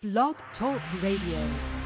Blog Talk Radio.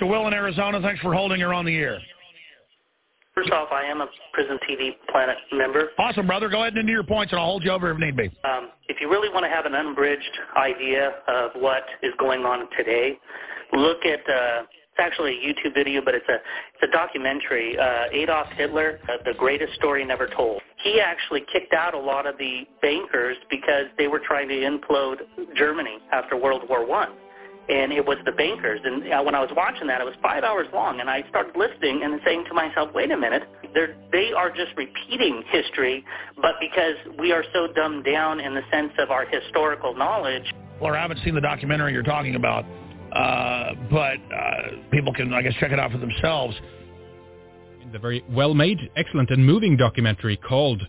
To Will in Arizona. Thanks for holding her on the air. First off, I am a Prison TV Planet member. Awesome, brother. Go ahead and into your points, and I'll hold you over if need be. Um, if you really want to have an unbridged idea of what is going on today, look at uh, it's actually a YouTube video, but it's a it's a documentary. Uh, Adolf Hitler, uh, the greatest story never told. He actually kicked out a lot of the bankers because they were trying to implode Germany after World War One. And it was the bankers. And uh, when I was watching that, it was five hours long, and I started listening and saying to myself, "Wait a minute, they're they are just repeating history, but because we are so dumbed down in the sense of our historical knowledge." Well, I haven't seen the documentary you're talking about, uh, but uh, people can, I guess, check it out for themselves. The very well-made, excellent and moving documentary called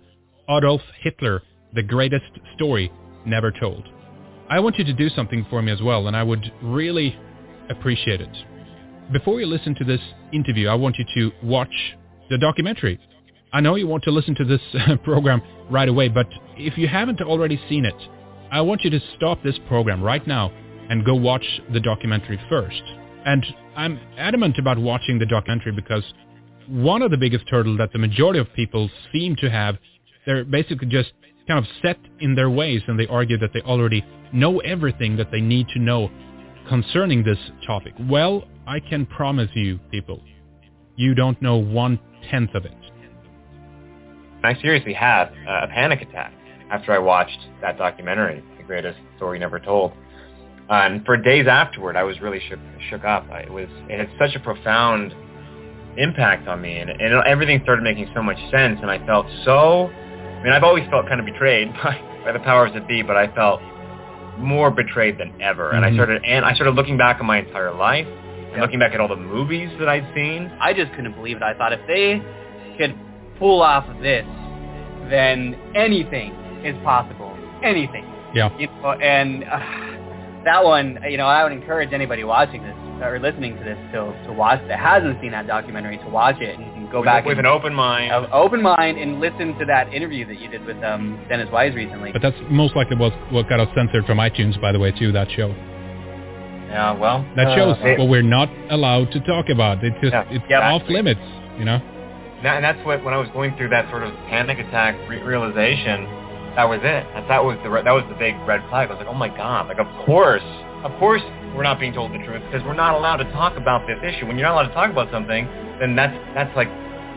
Adolf Hitler, The Greatest Story Never Told. I want you to do something for me as well, and I would really appreciate it. Before you listen to this interview, I want you to watch the documentary. I know you want to listen to this program right away, but if you haven't already seen it, I want you to stop this program right now and go watch the documentary first. And I'm adamant about watching the documentary because one of the biggest hurdles that the majority of people seem to have, they're basically just kind of set in their ways and they argue that they already know everything that they need to know concerning this topic. Well, I can promise you, people, you don't know one-tenth of it. I seriously had a panic attack after I watched that documentary, The Greatest Story Never Told. And for days afterward, I was really shook, shook up. It was it had such a profound impact on me, and, and everything started making so much sense. And I felt so. I mean, I've always felt kind of betrayed by, by the powers that be, but I felt more betrayed than ever. And I Mhm. started and I started looking back on my entire life and looking back at all the movies that I'd seen. I just couldn't believe it. I thought if they could pull off this, then anything is possible. Anything. Yeah. You know, and uh, that one, you know, I would encourage anybody watching this or listening to this to to watch that hasn't seen that documentary to watch it and go with, back with and, an open mind. uh, open mind and listen to that interview that you did with um, Dennis Wise recently. But that's most likely what, what got us censored from iTunes, by the way, too, that show. Yeah, well, That shows uh, what we're not allowed to talk about. It's just Yeah, it's yeah, off limits, you know. That, and that's what when I was going through that sort of panic attack re- realization, that was it. That, that was the that was the big red flag. I was like, oh my god! Like, of course, of course, we're not being told the truth because we're not allowed to talk about this issue. When you're not allowed to talk about something, then that's that's like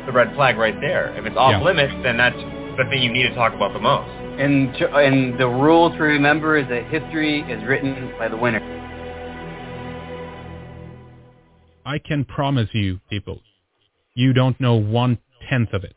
the red flag right there. If it's off Yeah. limits, then that's the thing you need to talk about the most. And to- and the rule to remember is that history is written by the winner. I can promise you, people, you don't know one tenth of it.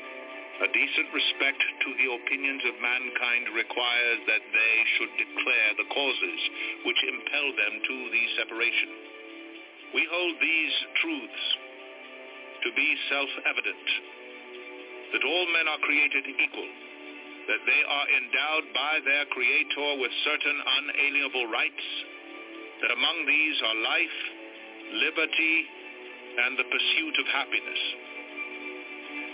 a decent respect to the opinions of mankind requires that they should declare the causes which impel them to the separation. We hold these truths to be self-evident, that all men are created equal, that they are endowed by their Creator with certain unalienable rights, that among these are life, liberty, and the pursuit of happiness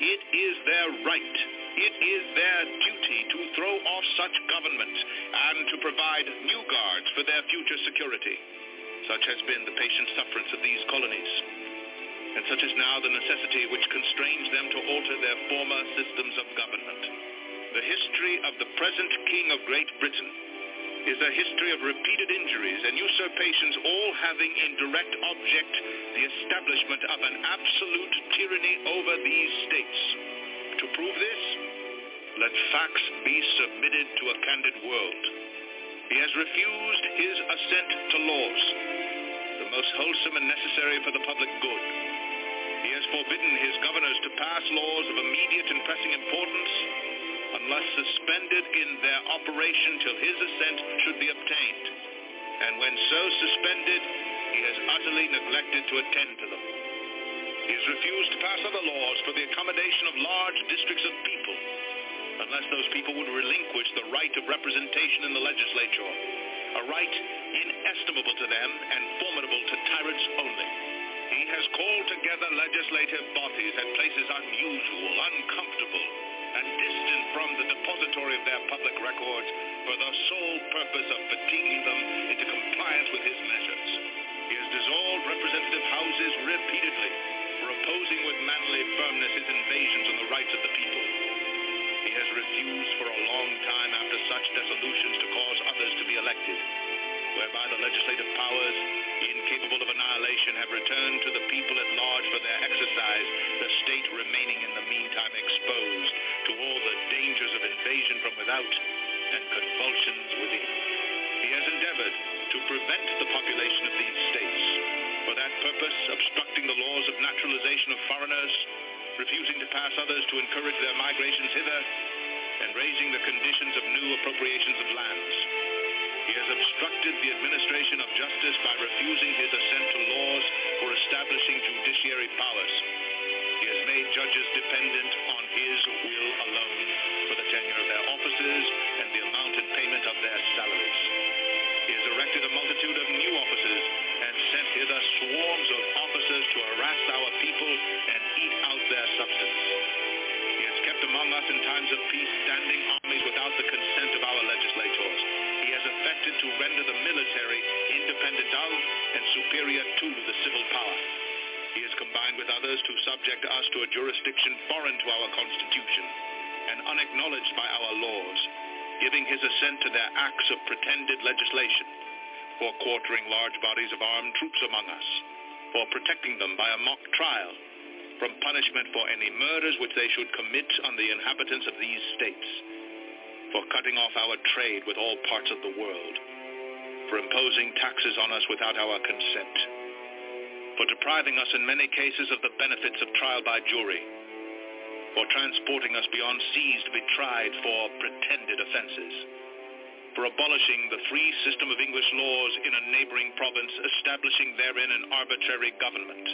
it is their right, it is their duty to throw off such government and to provide new guards for their future security. Such has been the patient sufferance of these colonies. And such is now the necessity which constrains them to alter their former systems of government. The history of the present King of Great Britain is a history of repeated injuries and usurpations, all having in direct object the establishment of an absolute tyranny over these states. To prove this, let facts be submitted to a candid world. He has refused his assent to laws, the most wholesome and necessary for the public good. He has forbidden his governors to pass laws of immediate and pressing importance unless suspended in their operation till his assent should be obtained. And when so suspended, he has utterly neglected to attend to them. He has refused to pass other laws for the accommodation of large districts of people, unless those people would relinquish the right of representation in the legislature, a right inestimable to them and formidable to tyrants only. He has called together legislative bodies at places unusual, uncomfortable, depository of their public records for the sole purpose of fatiguing them into compliance with his measures. He has dissolved representative houses repeatedly for opposing with manly firmness his invasions on the rights of the people. He has refused for a long time after such dissolutions to cause others to be elected, whereby the legislative powers, incapable of annihilation, have returned to the people at large for their exercise, the state remaining in the meantime exposed to all the dangers of invasion from without and convulsions within. He has endeavored to prevent the population of these states. For that purpose, obstructing the laws of naturalization of foreigners, refusing to pass others to encourage their migrations hither, and raising the conditions of new appropriations of lands. He has obstructed the administration of justice by refusing his assent to laws for establishing judiciary powers. He has made judges dependent on his will alone for the tenure of their offices and the amount and payment of their salaries. He has erected a multitude of new offices and sent hither swarms of officers to harass our people and eat out their substance. He has kept among us in times of peace standing armies without the consent of our legislators. Affected to render the military independent of and superior to the civil power. He has combined with others to subject us to a jurisdiction foreign to our Constitution and unacknowledged by our laws, giving his assent to their acts of pretended legislation, for quartering large bodies of armed troops among us, for protecting them by a mock trial, from punishment for any murders which they should commit on the inhabitants of these states, for cutting off our trade with all parts of the world, for imposing taxes on us without our consent, for depriving us in many cases of the benefits of trial by jury, for transporting us beyond seas to be tried for pretended offenses, for abolishing the free system of English laws in a neighboring province, establishing therein an arbitrary government,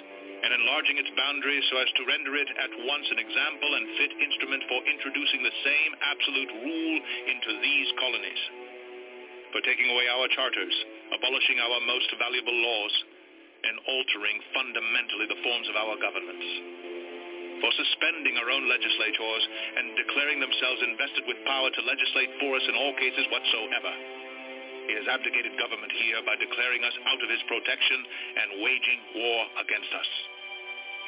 and enlarging its boundaries so as to render it at once an example and fit instrument for introducing the same absolute rule into these colonies, for taking away our charters, abolishing our most valuable laws, and altering fundamentally the forms of our governments for suspending our own legislators and declaring themselves invested with power to legislate for us in all cases whatsoever. He has abdicated government here by declaring us out of his protection and waging war against us.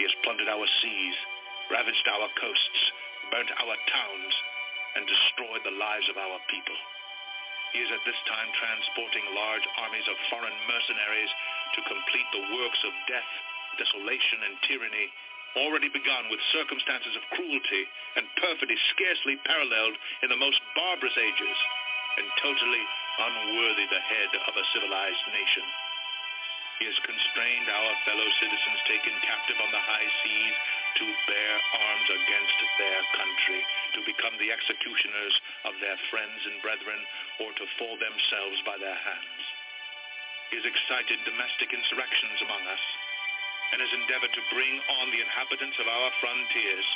He has plundered our seas, ravaged our coasts, burnt our towns, and destroyed the lives of our people. He is at this time transporting large armies of foreign mercenaries to complete the works of death, desolation, and tyranny already begun with circumstances of cruelty and perfidy scarcely paralleled in the most barbarous ages, and totally unworthy the head of a civilized nation. He has constrained our fellow citizens taken captive on the high seas to bear arms against their country, to become the executioners of their friends and brethren, or to fall themselves by their hands. He has excited domestic insurrections among us, and has endeavored to bring on the inhabitants of our frontiers,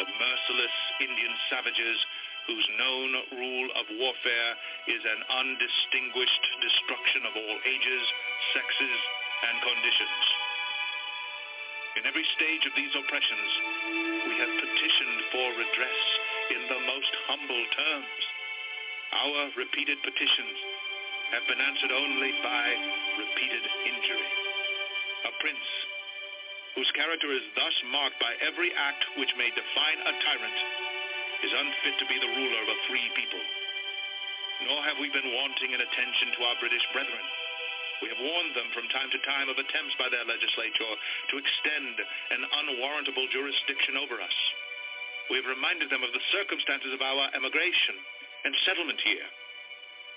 the merciless Indian savages, whose known rule of warfare is an undistinguished destruction of all ages, sexes, and conditions. In every stage of these oppressions, we have petitioned for redress in the most humble terms. Our repeated petitions have been answered only by repeated injury. A prince whose character is thus marked by every act which may define a tyrant is unfit to be the ruler of a free people. Nor have we been wanting in attention to our British brethren. We have warned them from time to time of attempts by their legislature to extend an unwarrantable jurisdiction over us. We have reminded them of the circumstances of our emigration and settlement here.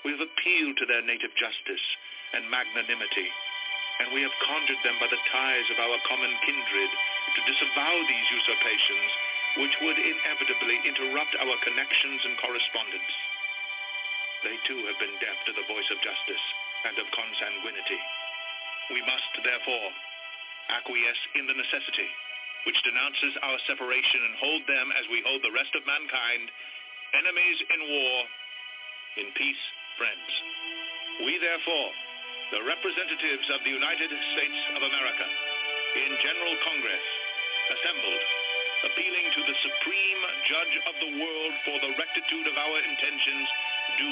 We have appealed to their native justice and magnanimity, and we have conjured them by the ties of our common kindred to disavow these usurpations, which would inevitably interrupt our connections and correspondence. They too have been deaf to the voice of justice and of consanguinity. We must, therefore, acquiesce in the necessity which denounces our separation and hold them as we hold the rest of mankind, enemies in war, in peace, friends. We, therefore, the representatives of the United States of America, in General Congress, assembled, appealing to the supreme judge of the world for the rectitude of our intentions, do,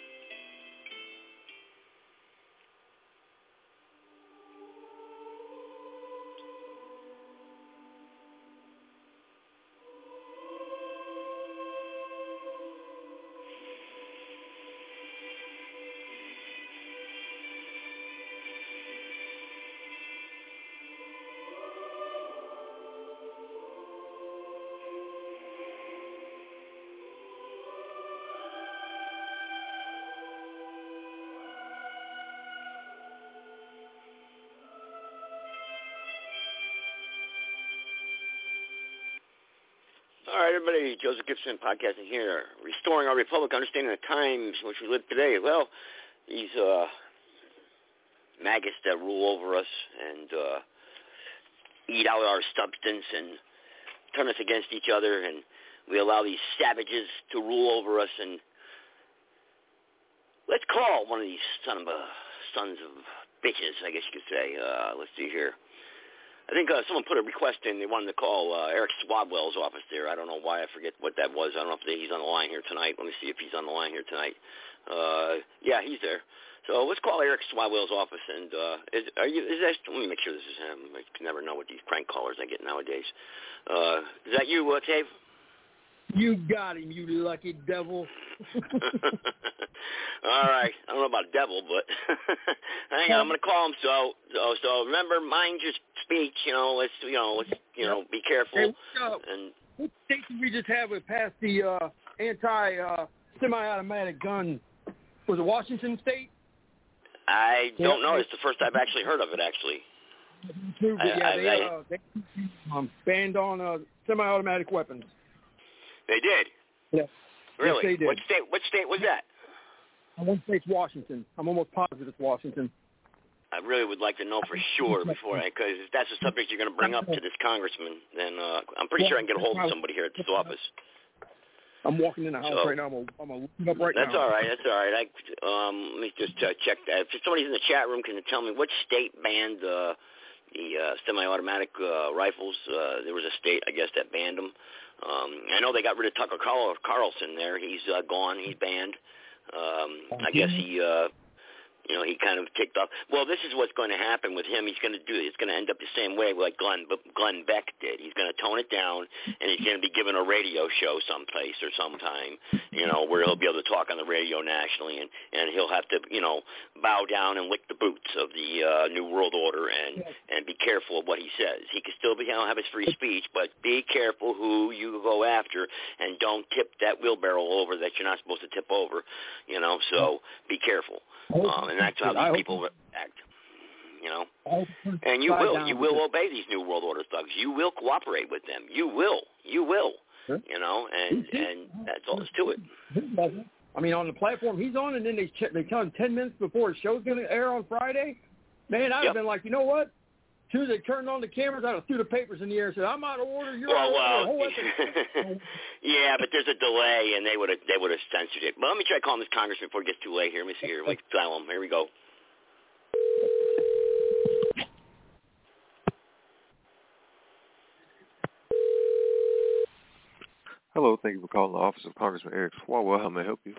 Everybody. Joseph Gibson podcasting here, restoring our republic, understanding the times in which we live today. Well, these uh, maggots that rule over us and uh, eat out our substance and turn us against each other, and we allow these savages to rule over us. And let's call one of these son of a sons of bitches, I guess you could say. Uh, let's see here. I think uh, someone put a request in. They wanted to call uh, Eric Swalwell's office there. I don't know why. I forget what that was. I don't know if he's on the line here tonight. Let me see if he's on the line here tonight. Uh, yeah, he's there. So let's call Eric Swalwell's office. And uh, is, are you? Is that? Let me make sure this is him. I never know what these crank callers I get nowadays. Uh, is that you, uh, Dave? You got him, you lucky devil. All right. I don't know about devil, but hang on. I'm going to call him. So, so, so remember, mind your speech. You know, let's, you know, let's, you know, be careful. Hey, uh, and what state did we just have it passed the uh, anti uh, semi-automatic gun? Was it Washington State? I don't know. It's the first I've actually heard of it. Actually. It. I- Yeah, I- they, uh, they um, banned on uh, semi-automatic weapons. They did. Yeah. Really? Yes, they did. What state? What state was that? I want to say it's Washington. I'm almost positive it's Washington. I really would like to know for sure before I, because if that's a subject you're going to bring up to this congressman, then uh, I'm pretty sure I can get a hold of somebody here at this office. I'm walking in the house So- right now. I'm gonna, I'm look up right that's now. all right. That's all right. I, um, let me just uh, check that. If somebody's in the chat room, can you tell me which state banned uh, the uh, semi-automatic uh, rifles? Uh, there was a state, I guess, that banned them. Um, I know they got rid of Tucker Carl- Carlson there. He's uh, gone. He's banned. Um, I guess he uh, You know, he kind of ticked off. Well, this is what's going to happen with him. He's going to do. It's going to end up the same way like Glenn Glenn Beck did. He's going to tone it down, and he's going to be given a radio show someplace or sometime. You know, where he'll be able to talk on the radio nationally, and and he'll have to you know bow down and lick the boots of the uh, New World Order and and be careful of what he says. He can still be you know, have his free speech, but be careful who you go after, and don't tip that wheelbarrow over that you're not supposed to tip over. You know, so be careful. Um, and that's how these people act. You know, and you will, you will obey these new world order thugs. You will cooperate with them. You will, you will. You know, and and that's all there's to it. I mean, on the platform he's on, and then they ch- they tell him ten minutes before his show's going to air on Friday. Man, I'd have Yep. been like, you know what? As soon as they turned on the cameras, I'd threw the papers in the air and said, "I'm out of order. You're out Well, of order." well, The yeah, but there's a delay, and they would have they would have censored it. But let me try calling this congressman before it gets too late here. Let me see here. Like dial him. Here we go. Hello, thank you for calling the office of Congressman Eric Swalwell. How may I help you?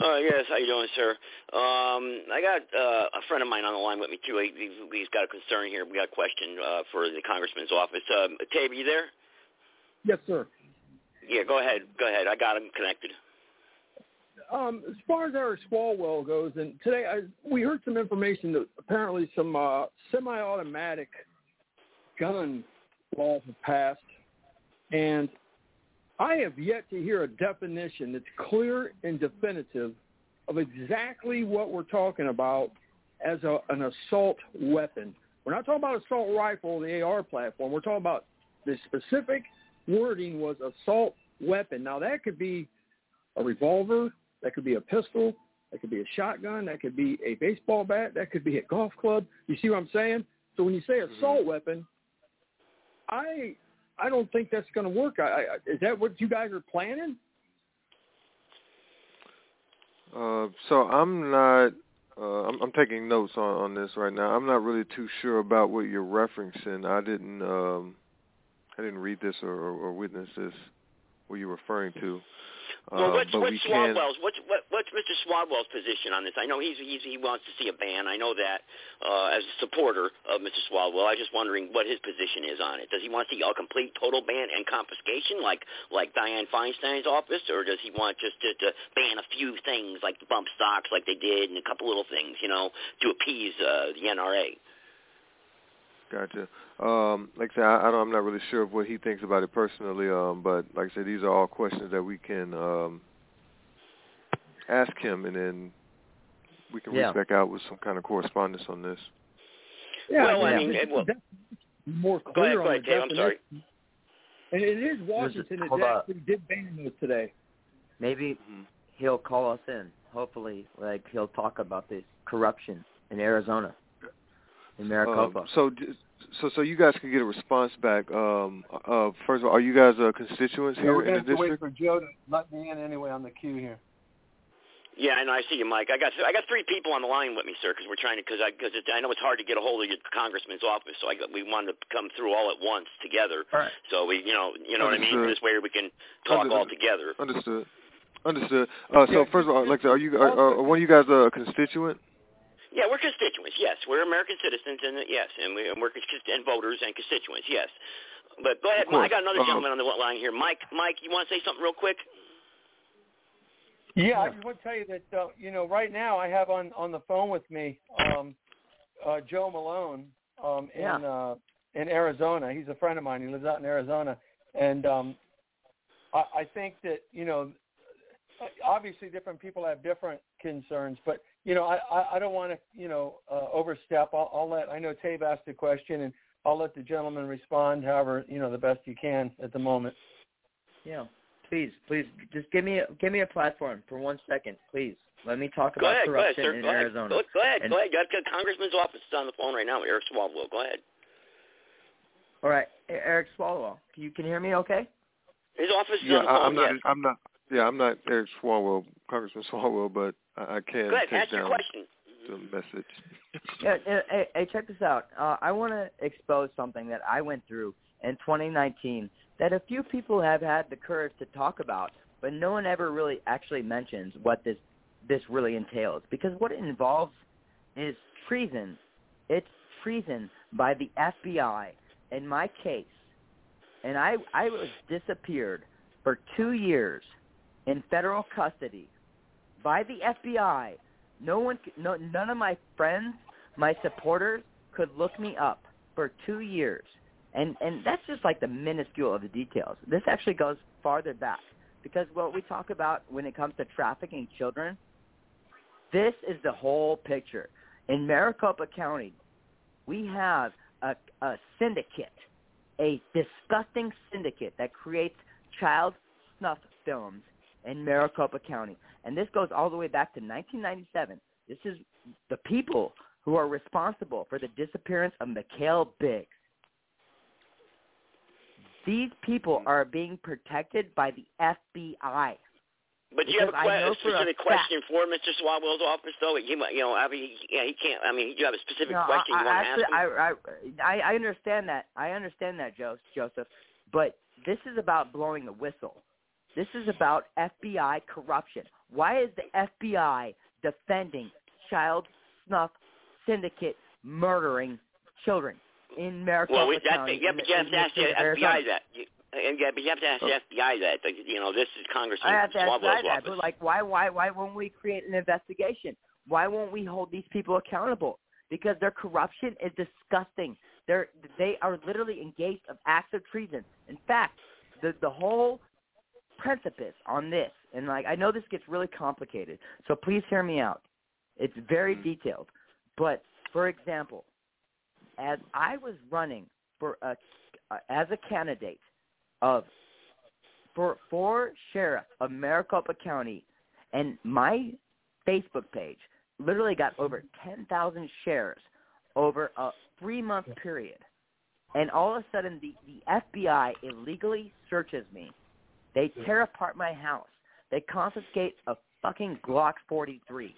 Uh, yes, how you doing, sir? Um, I got uh, a friend of mine on the line with me too. He, he- he's got a concern here. We got a question uh, for the congressman's office. Um, Tabe, are you there? Yes, sir. Yeah, go ahead. Go ahead. I got him connected. Um, as far as Eric Swalwell goes, and today I, we heard some information that apparently some uh, semi-automatic gun laws have passed, and I have yet to hear a definition that's clear and definitive of exactly what we're talking about as a, an assault weapon. We're not talking about assault rifle the AR platform. We're talking about the specific wording was assault weapon. Now that could be a revolver, that could be a pistol, that could be a shotgun, that could be a baseball bat, that could be a golf club. You see what I'm saying? So when you say mm-hmm. assault weapon, I I don't think that's going to work. I, I, is that what you guys are planning? Uh, so I'm not. Uh, I'm, I'm taking notes on, on this right now. I'm not really too sure about what you're referencing. I didn't. Um, I didn't read this or, or, or witness this. What you're referring to. Well, Uh, what's but what's we. Swalwell's what's what, what's Mr. Swalwell's position on this? I know he's, he's he wants to see a ban. I know that uh, as a supporter of Mr. Swalwell. I'm just wondering what his position is on it. Does he want to see a complete total ban and confiscation, like like Dianne Feinstein's office, or does he want just to, to ban a few things like the bump stocks, like they did, and a couple little things, you know, to appease uh, the NRA? Gotcha. Um, like I said, I, I don't, I'm not really sure of what he thinks about it personally. Um, but like I said, these are all questions that we can um, ask him, and then we can Yeah. reach back out with some kind of correspondence on this. Yeah, well, I mean, it, well, more go ahead, clear go on the Dave. I'm sorry. And it is Washington that hold actually did ban those today. Maybe Mm-hmm. he'll call us in. Hopefully, like he'll talk about this corruption in Arizona, in Maricopa. Um, so, so, so you guys can get a response back. Um, uh, first of all, are you guys uh, constituents Yeah, here we're in the going to wait district? for Joe to let me in anyway on the queue here. Yeah, I know. I see you, Mike. I got I got three people on the line with me, sir, because we're trying to because I because I know it's hard to get a hold of your congressman's office, so I got, we wanted to come through all at once together. Right. So we, you know, you know what I mean. Understood. This way we can talk Under- all together. Understood. Understood. Uh, so Yeah, first of all, like, I said, are you are, are one of you guys a constituent? Yeah, we're constituents. Yes, we're American citizens, and yes, and, we, and we're and voters and constituents. Yes, but go ahead, I got another Uh, gentleman on the line here. Mike, Mike, you want to say something real quick? Yeah, I just want to tell you that uh, you know right now I have on on the phone with me um, uh, Joe Malone um, in Yeah. uh, in Arizona. He's a friend of mine. He lives out in Arizona, and um, I, I think that you know obviously different people have different concerns, but you know I I, I don't want to you know uh, overstep. I'll, I'll let I know Tabe asked a question, and I'll let the gentleman respond however you know the best you can at the moment. Yeah, please, please, just give me a, give me a platform for one second, please. Let me talk Go about ahead, go ahead, corruption sir. in Go ahead. Go, go ahead, And- go ahead. You got congressman's office is on the phone right now Eric Swalwell. Go ahead. All right, Eric Swalwell, you can hear me okay? His office is Yeah, on the phone. I'm not. yes. I'm not. Yeah, I'm not Eric Swalwell, Congressman Swalwell, but I, I can Go ahead, take ask your down question. the message. Yeah, yeah, hey, hey, check this out. Uh, I want to expose something that I went through in 2019 that a few people have had the courage to talk about, but no one ever really actually mentions what this this really entails because what it involves is treason. It's treason by the FBI in my case. And I I was disappeared for 2 years in federal custody by the FBI. No one no none of my friends, my supporters could look me up for 2 years. And and that's just like the minuscule of the details. This actually goes farther back because what we talk about when it comes to trafficking children, this is the whole picture. In Maricopa County, we have a, a syndicate, a disgusting syndicate that creates child snuff films in Maricopa County. And this goes all the way back to 1997. This is the people who are responsible for the disappearance of Mikhail Biggs. These people hmm. are being protected by the FBI. But do you have a, que- a for a specific question for Mr. Swalwell's office, though? He, you know, I mean, he, yeah, he can't. I mean, do you have a specific No, question I, you want to ask him? I, I, I understand that. I understand that, Jo- Joseph. But this is about blowing the whistle. This is about FBI corruption. Why is the FBI defending child snuff syndicate murdering children in Maricopa well, we, that, County? yeah, in but you have to ask the state of Arizona? FBI that. You, and yeah, but you have to ask the FBI that. Like, you know, this is Congressman I have to ask that, but like, why, why, why won't we create an investigation? Why won't we hold these people accountable? Because their corruption is disgusting. They're they are literally engaged of acts of treason. In fact, the the whole precipice on this, and like I know this gets really complicated, so please hear me out. It's very detailed, but for example, as I was running for a uh, as a candidate of for for sheriff of Maricopa County, and my Facebook page literally got over ten thousand shares over a three month period, and all of a sudden the the FBI illegally searches me. They tear apart my house. They confiscate a fucking Glock 43.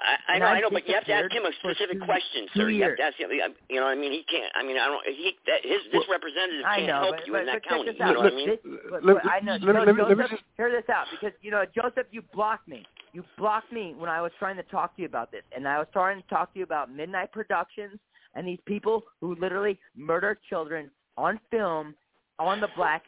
I, I And know, I I know, but you have to ask him a specific question, two sir. You have to ask him. You know, I mean, he can't. I mean, I don't. He that his this Well, representative I can't know, help but, you but, in that county. You know what I mean? This- Let- I know, let me- let me- let me just- hear this out because you know, Joseph, you blocked me. You blocked me when I was trying to talk to you about this, and I was trying to talk to you about Midnight Productions and these people who literally murder children on film on the black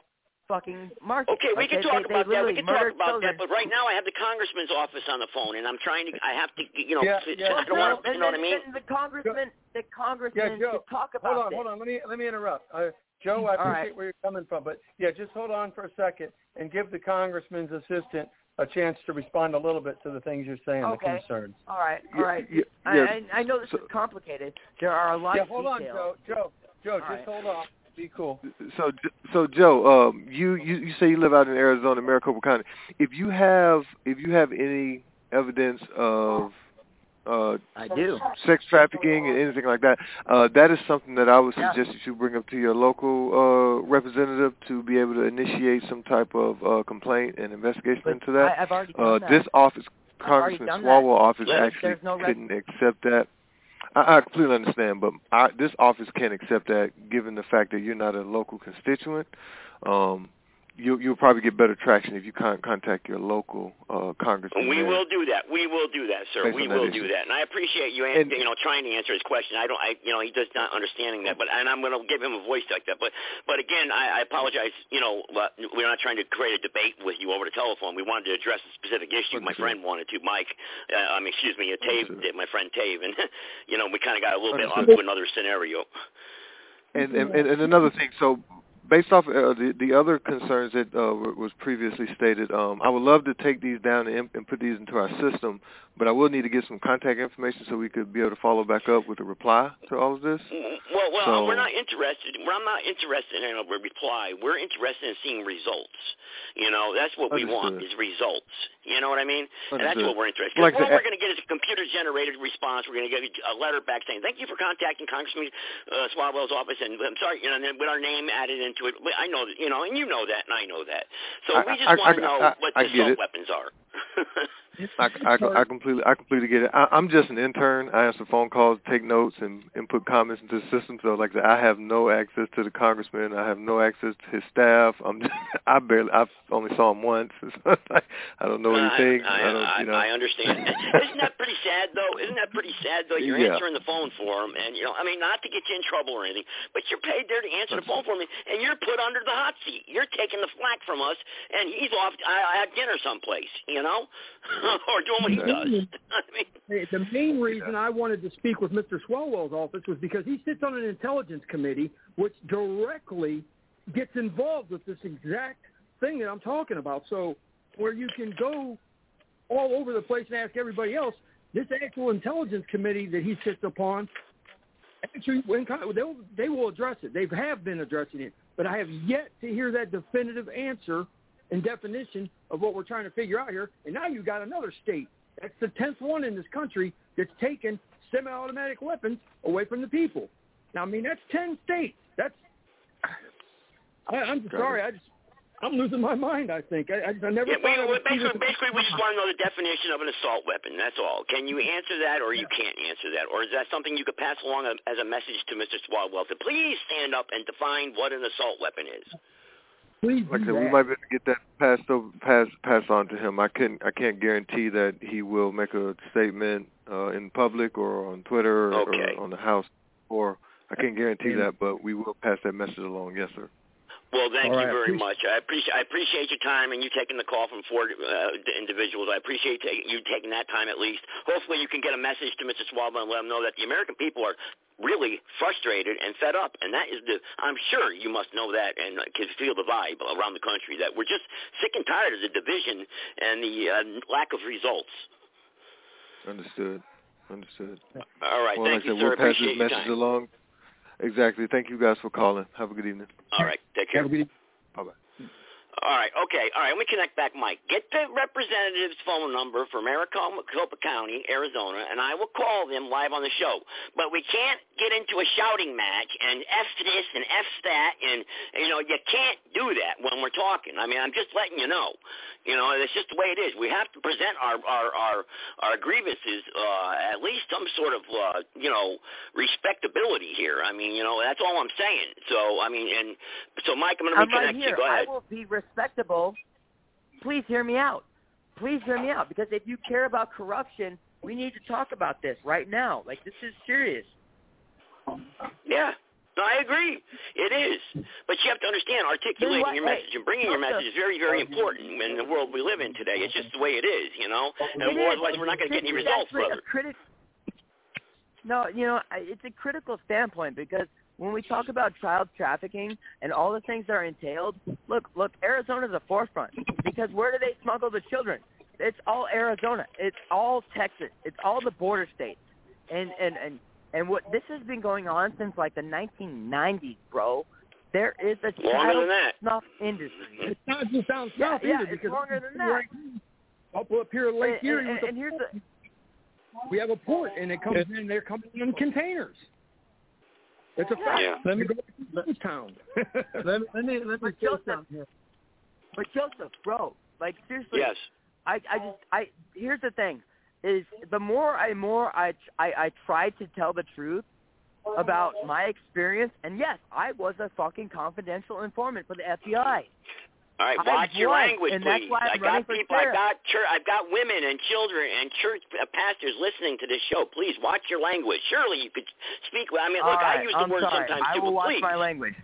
fucking market. Okay, we can They- talk they about that. We can talk about children. that. But right now, I have the congressman's office on the phone, and I'm trying to. I have to. You know, Yeah, to- yeah. I don't want to. You know what I And mean? then The congressman, the congressman Yeah, Joe, talk about hold on, this. hold on. Let me let me interrupt. Uh, Joe, I All appreciate right. where you're coming from, but yeah, just hold on for a second and give the congressman's assistant a chance to respond a little bit to the things you're saying, the concerns. All right, all right. Yeah, yeah, I, yeah. I, I know this is complicated. There are a lot Yeah, of hold on. Joe. Joe, Joe, All just right. hold on. Be cool. So, so Joe, um, you, you you say you live out in Arizona, Maricopa County. If you have if you have any evidence of uh, I do. sex trafficking and anything like that, uh, that is something that I would Yeah. that you bring up to your local uh, representative to be able to initiate some type of uh, complaint and investigation But into that. I, I've already done uh, that. this office, I've Congressman. Swalwell office, There's- actually there's no rec- couldn't accept that. I, I completely understand, but I, this office can't accept that, given the fact that you're not a local constituent. Um, you, you'll probably get better traction if you con- contact your local uh, congressman. We there. will do that. We will do that, sir. Based We that will do that, and I appreciate you, And- you know, trying to answer his question. I don't, I, you know, he does not understanding that, but and I'm going to give him a voice like that. But, but again, I, I apologize. You know, we're not trying to create a debate with you over the telephone. We wanted to address a specific issue. My friend wanted to, Mike. Uh, I mean, excuse me, Tave, Understood. my friend Tave, and you know, we kind of got a little bit Understood. onto another scenario. And and and another thing, so based off uh, the the other concerns that uh, was previously stated, um, I would love to take these down and, and put these into our system, but I will need to get some contact information so we could be able to follow back up with a reply to all of this. Well, well, So- we're not interested. Well, I'm not interested in a reply. We're interested in seeing results. You know, that's what we want is results. You know what I mean? And that's what we're interested. in. Like what the- we're going to get is a computer-generated response. We're going to get a letter back saying, "Thank you for contacting Congressman uh, Swalwell's office," and I'm sorry, you know, and then with our name added into it. I know, that, you know, and you know that, and I know that. So I- we just I- want to know what the assault weapons are. I, I, I completely I completely get it. I, I'm just an intern. I answer phone calls, take notes, and input comments into the system. So like I said, I have no access to the congressman. I have no access to his staff. I'm just, I barely I only saw him once. So I don't know anything. I, I, don't you know. I understand. Isn't that pretty sad though? Isn't that pretty sad though? You're Yeah. answering the phone for him, and you know, I mean, not to get you in trouble or anything, but you're paid there to answer the phone for me, and you're put under the hot seat. You're taking the flack from us, and he's off uh, at dinner someplace, you know, or doing what he does. I mean, Hey, The main reason I wanted to speak with Mr. Swalwell's office was because he sits on an intelligence committee which directly gets involved with this exact thing that I'm talking about. So where you can go all over the place and ask everybody else, this actual intelligence committee that he sits upon, actually, when they'll, they will address it. They have been addressing it, but I have yet to hear that definitive answer and definition of what we're trying to figure out here. And now you've got another state. That's the tenth one in this country that's taken semi-automatic weapons away from the people. Now, I mean, that's ten states. That's. I, I'm Got sorry. I just. I'm losing my mind. I think. I, I, I never. yeah, we, thought I we, basically, this- basically, we just want to know the definition of an assault weapon. That's all. Can you answer that, or you can't answer that, or is that something you could pass along as a message to Mr. Swalwell to please stand up and define what an assault weapon is? Please like I do said, we might be able to get that passed over, pass pass on to him. I can't I can't guarantee that he will make a statement uh, in public or on Twitter or, Okay. or on the House. Or I can't guarantee that, but we will pass that message along. Yes, sir. Well, thank All you right, very appreciate- much. I appreciate I appreciate your time and you taking the call from four uh, individuals. I appreciate ta- you taking that time at least. Hopefully, you can get a message to Mr. Swalwell and let him know that the American people are really frustrated and fed up, and that is the. I'm sure you must know that and uh, can feel the vibe around the country that we're just sick and tired of the division and the uh, lack of results. Understood. Understood. All right, well, thank like you, said, sir. we'll pass Appreciate this message along. Exactly. Thank you guys for calling. Have a good evening. All right, take care. Bye bye. All right, okay, all right. Let me connect back, Mike. Get the representative's phone number for Maricopa County, Arizona, and I will call them live on the show. But we can't get into a shouting match and f this and f that, and you know you can't do that when we're talking. I mean, I'm just letting you know. You know, it's just the way it is. We have to present our our our, our grievances uh, at least some sort of uh, you know respectability here. I mean, you know, that's all I'm saying. So I mean, and so Mike, I'm going to I'm right reconnect here. you. Go ahead. I will be respectable. Please hear me out. Please hear me out because if you care about corruption, we need to talk about this right now. Like this is serious. Yeah. No, I agree. It is. But you have to understand, articulating what- your message and bringing your message is very, very oh, important in the world we live in today. It's just the way it is, you know? And otherwise we're not going to get any results, brother. criti- no, you know, it's a critical standpoint because when we talk about child trafficking and all the things that are entailed, look, look, Arizona's a forefront because where do they smuggle the children? It's all Arizona. It's all Texas. It's all the border states. And and and and what this has been going on since like the 1990s, bro. There is a child than that. snuff industry. It's not just down Yeah, south yeah, either it's because longer than that. up up here in Lake And- Erie, and- with and here's the, we have a port, and it comes in. They're coming in containers. It's a fact. Yeah. Let me go to this town. let, me- let me let me But say Joseph, something here. But Joseph, bro, like seriously, Yes. I I just I here's the thing, is the more I more I I, I tried to tell the truth about my experience, and yes, I was a fucking confidential informant for the FBI. All right, I watch your was, language, and that's please. why I'm I got people, I sheriff. got church, I've got women and children and church uh, pastors listening to this show. Please watch your language. Surely you could speak. I mean, look, All right, I use the I'm word sorry. sometimes I too, will but watch please. my language.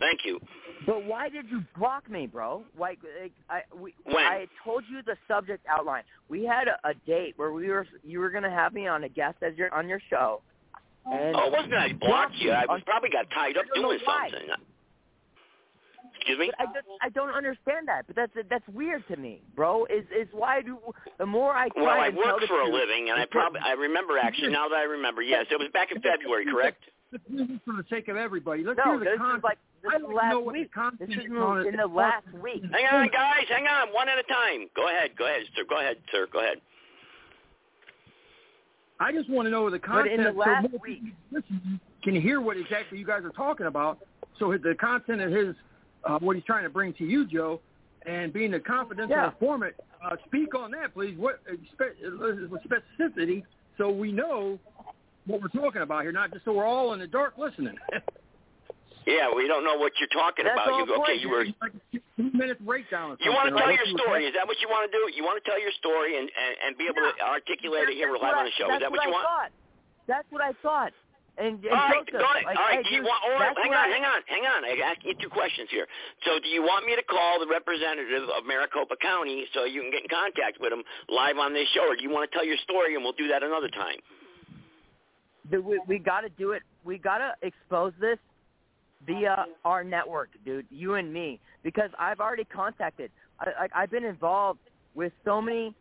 Thank you. But why did you block me, bro? Like, like I, we, When? I told you the subject outline. We had a, a date where we were you were gonna have me on a guest as your on your show. And Oh, wasn't I blocked you. I was probably got tied up I doing why. something. Excuse me? I just I don't understand that. But that's that's weird to me, bro. Is is why do the more I try Well, I and work the for a truth, living, and I probably I remember actually. Now that I remember, yes, it was back in February, correct? Let's do this for the sake of everybody. Let's No, hear the this content. like this I'd is like to last know what the week. content This is is on it. in the last week. Hang on, guys. Hang on. One at a time. Go ahead. Go ahead, sir. Go ahead, sir. Go ahead. I just want to know the content. But in the so last more week, listen can hear what exactly you guys are talking about. So the content of his, uh, what he's trying to bring to you, Joe, And being a confidential Yeah. informant, uh, speak on that, please. What uh, spe- uh, specificity, so we know what we're talking about here, not just so we're all in the dark listening. Yeah, we don't know what you're talking That's about. You okay, you were. Like two-minute breakdown. You want to tell like your what you were story? Is that what you want to do? You want to tell your story and and, and be able to articulate it here live what on the show? Is that that's what you I want? Thought. That's what I thought. And, and All right, go ahead. like, All right, I do you want? Right, hang on, I- hang on, hang on. I'm asking you two questions here. So, do you want me to call the representative of Maricopa County so you can get in contact with him live on this show, or do you want to tell your story and we'll do that another time? Dude, we, we got to do it. We got to expose this via our network, dude. You and me, because I've already contacted. I, like I've been involved with so many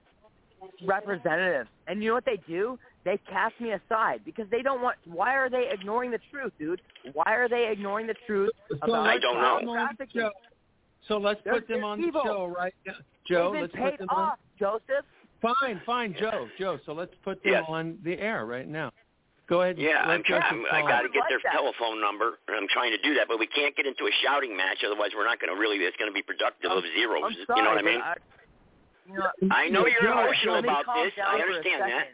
representatives, and you know what they do? They cast me aside because they don't want. Why are they ignoring the truth, dude? Why are they ignoring the truth about let's don't know. them the show. So let's They're- put them they're on evil. the show right now. Joe, They've let's been put paid them off, on. Joseph. Fine, fine, Joe, Joe. So let's put them Yes. on the air right now. Go ahead. Yeah, let I'm trying. I call. got to get their like that. telephone number, I'm trying to do that. But we can't get into a shouting match, otherwise we're not going to really. It's going to be productive of zeros. I'm sorry, you know what I mean? I, you know, I know you're Joe, emotional about this. I understand that.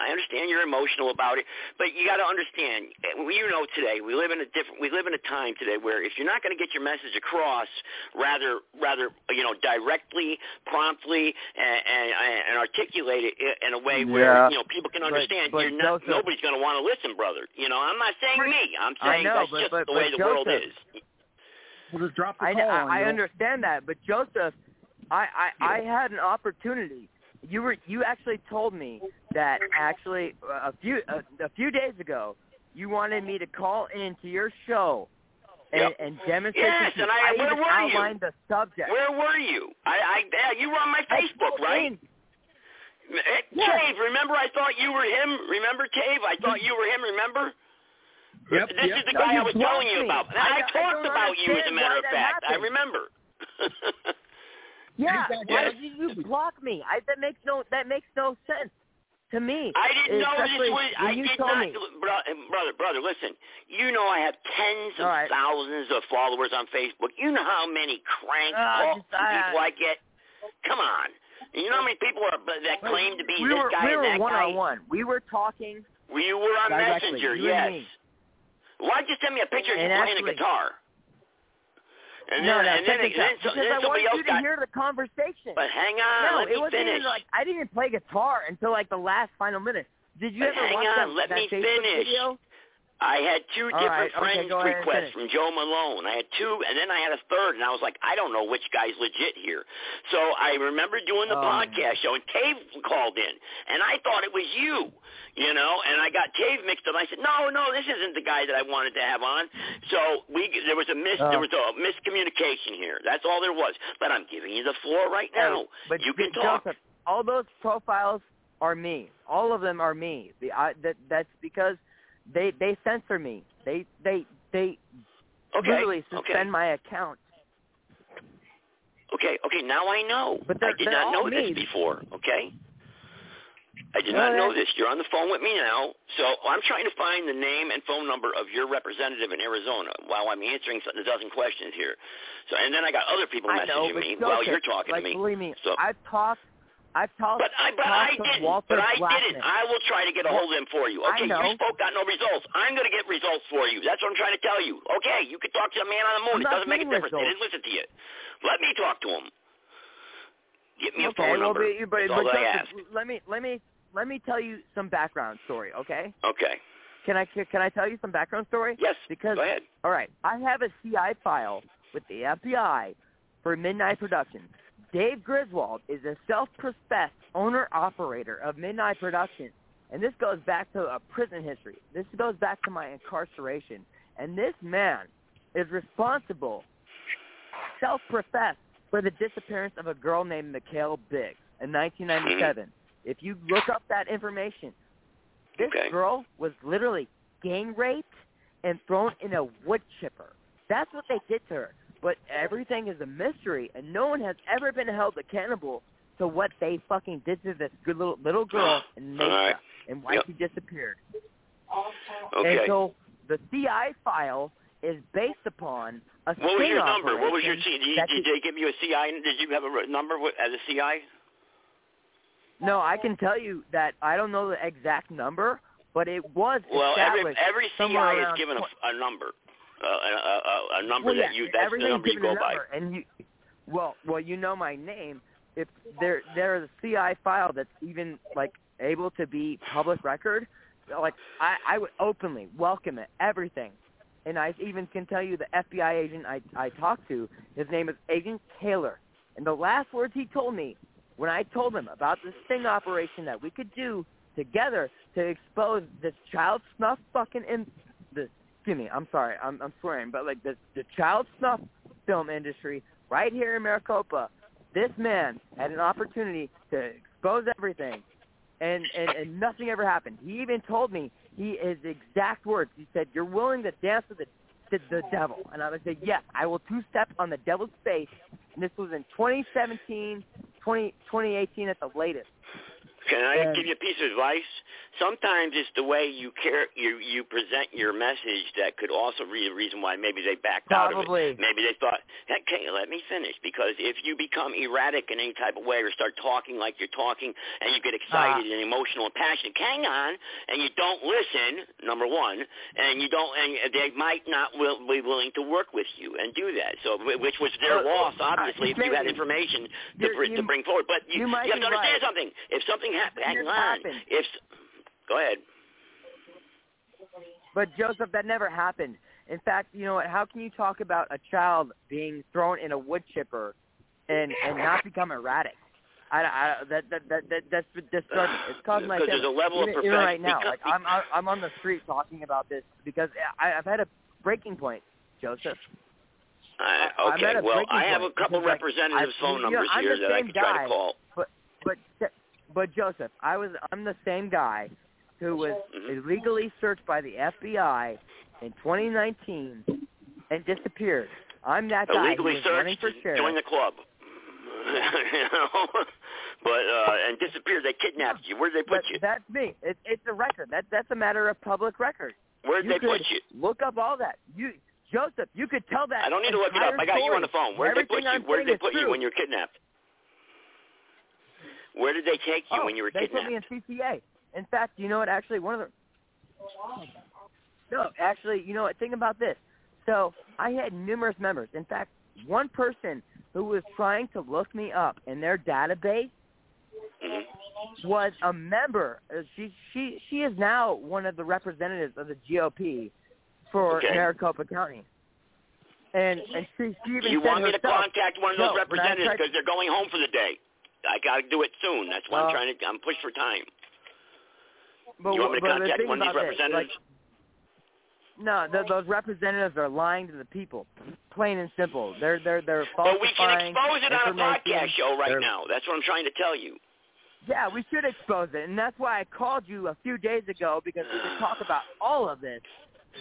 Second. I understand you're emotional about it, but you got to understand. You know, today we live in a different. We live in a time today where if you're not going to get your message across, rather, rather, you know, directly, promptly, and, and, and articulate it in a way where you know people can understand. but you're not. Joseph- Nobody's going to want to listen, brother. You know, I'm not saying me. I'm saying know, that's but- just but- the way but the world is. We'll just drop the I, call I, on I you. understand that, but Joseph, I, I, I had an opportunity. You were you actually told me that actually uh, a few a, a few days ago you wanted me to call into your show and, Yep. and demonstrate. Yes, the and I- where even were you? the subject. Where were you? I, I, yeah, you were on my Facebook, right? Eh, Yes. Cave, remember I thought you were him? Remember, Cave? I thought you were him, remember? Yep, this yep. is the guy you I was blocked telling you about. I- I, I talked don't about you, as a matter of that fact. I remember. Yeah, why did you, block me? I, that makes no that makes no sense to me. I didn't know this was. I you did told not, me. bro- brother. Brother, listen. You know I have tens of right. thousands of followers on Facebook. You know how many crank Uh, calls just, uh, people I get. Come on. You know how many people are that claim to be we this were guy we and were that one on one. We were talking. You were on Directly, Messenger, you yes. Why'd you send me a picture of you playing actually- a guitar? And no, then, no, and then, and then, so, because then I wanted you to got. hear the conversation. But hang on, no, let me it wasn't finish. even like I didn't play guitar until like the last final minute. Did you But ever hang watch on, that, let that me Facebook finish. video? I had two All different right, friends and requests from Joe Malone. I had two, and then I had a third, and I was like, I don't know which guy's legit here. So I remember doing the Oh. podcast show, and Cave called in, and I thought it was you, you know, and I got Cave mixed up. I said, no, no, this isn't the guy that I wanted to have on. So we there was a mis Oh. there was a miscommunication here. That's all there was. But I'm giving you the floor right now. But you can talk. Joseph, all those profiles are me. All of them are me. The, I, that, that's because they they censor me. They they they Okay, literally suspend okay. my account. Okay, okay, now I know. But I did not know this before, okay? I did No, not know this. You're on the phone with me now, so I'm trying to find the name and phone number of your representative in Arizona while I'm answering a dozen questions here. So, and then I got other people I know, messaging but me while you're talking like, to me. Believe me, So- I've talked. I've talked. But I, but I didn't. Walter But I Blackman. didn't. I will try to get a hold of him for you. Okay, you spoke, got no results. I'm going to get results for you. That's what I'm trying to tell you. Okay, you could talk to a man on the moon. I'm it doesn't make a difference. They didn't listen to you. Let me talk to him. Get me a okay, phone well, number. but, but, That's all but I Joseph, ask. let me let me let me tell you some background story. Okay. Okay. Can I can I tell you some background story? Yes. Because Go ahead. all right, I have a CI file with the FBI for Midnight Productions. Dave Griswold is a self-professed owner-operator of Midnight Productions, and this goes back to a prison history. This goes back to my incarceration, and this man is responsible, self-professed, for the disappearance of a girl named Mikhail Biggs in 1997. Mm-hmm. If you look up that information, this Okay. girl was literally gang raped and thrown in a wood chipper. That's what they did to her. But everything is a mystery, and no one has ever been held accountable to what they fucking did to this good little little girl in Mesa right. and why Yep. she disappeared. Okay. And so the CI file is based upon a What was your number? What was your C? Did, did they give you a CI? Did you have a number as a CI? No, I can tell you that I don't know the exact number, but it was Well, every every CI is given a, a number, a, a, a- number well, that you that's the number you go by. and you, well, well, you know my name. If there there is a CI file that's even like able to be public record, like I I would openly welcome it, everything. And I even can tell you the FBI agent I I talked to, his name is Agent Taylor, and the last words he told me when I told him about this sting operation that we could do together to expose this child snuff fucking in excuse me, I'm sorry, I'm I'm swearing, but like the the child snuff film industry right here in Maricopa, this man had an opportunity to expose everything and and, and nothing ever happened. He even told me he his exact words. He said, "You're willing to dance with the the, devil," and I would say, "Yes, I will two step on the devil's face." And this was in 2017, 20, 2018 at the latest. Can I give you a piece of advice? Sometimes it's the way you care, you you present your message that could also be a reason why maybe they backed out of Probably. it. Maybe they thought, hey, "Okay, let me finish," because if you become erratic in any type of way or start talking like you're talking and you get excited Ah. and emotional and passionate, hang on, and you don't listen. Number one, and you don't, and they might not will, be willing to work with you and do that. So, which was their Uh, loss, uh, obviously, if you had information to, br- you- to bring forward. But you, you might have to understand right. something. If something happens, hang on. happened. If go ahead. But Joseph, that never happened. In fact, you know what? How can you talk about a child being thrown in a wood chipper and and not become erratic? I, I that that that, that that's disturbing. It's causing my Because there's a level of even, even right now. because- Like I'm I'm I'm on the street talking about this because I, I've had a breaking point, Joseph. Uh, okay, well, I have a couple because, like, phone you know, numbers here that I same could try to call. But but but Joseph, I was I'm the same guy who was Mm-hmm. illegally searched by the FBI in 2019 and disappeared. I'm that guy Illegally who running searched, for sheriff. join the club. you know, but uh, and disappeared. They kidnapped you. Where did they put But you? That's me. It, it's a record. That that's a matter of public record. Where did you they put you? Look up all that. You Joseph, you could tell that. I don't need to look it up. I got you on the phone. Where did they put you? Where did they put you when you were kidnapped? Where did they take you oh, when you were they kidnapped? put me in CCA. In fact, you know what? Actually, one of the no, actually, you know what? Think about this. So I had numerous members. In fact, one person who was trying to look me up in their database Mm-hmm. was a member. uh, She she she is now one of the representatives of the GOP for Okay. Maricopa County. And and she, she even you want me to contact one of those I representatives because they're going home for the day? I got to do it soon. That's why Well- I'm trying to. I'm pushed for time. But, you want me to but the contact one of these about this, representatives? Like, no, th those representatives are lying to the people, plain and simple. They're they're they're But we can expose it on a podcast show right They're- now. That's what I'm trying to tell you. Yeah, we should expose it, and that's why I called you a few days ago because we could talk about all of this.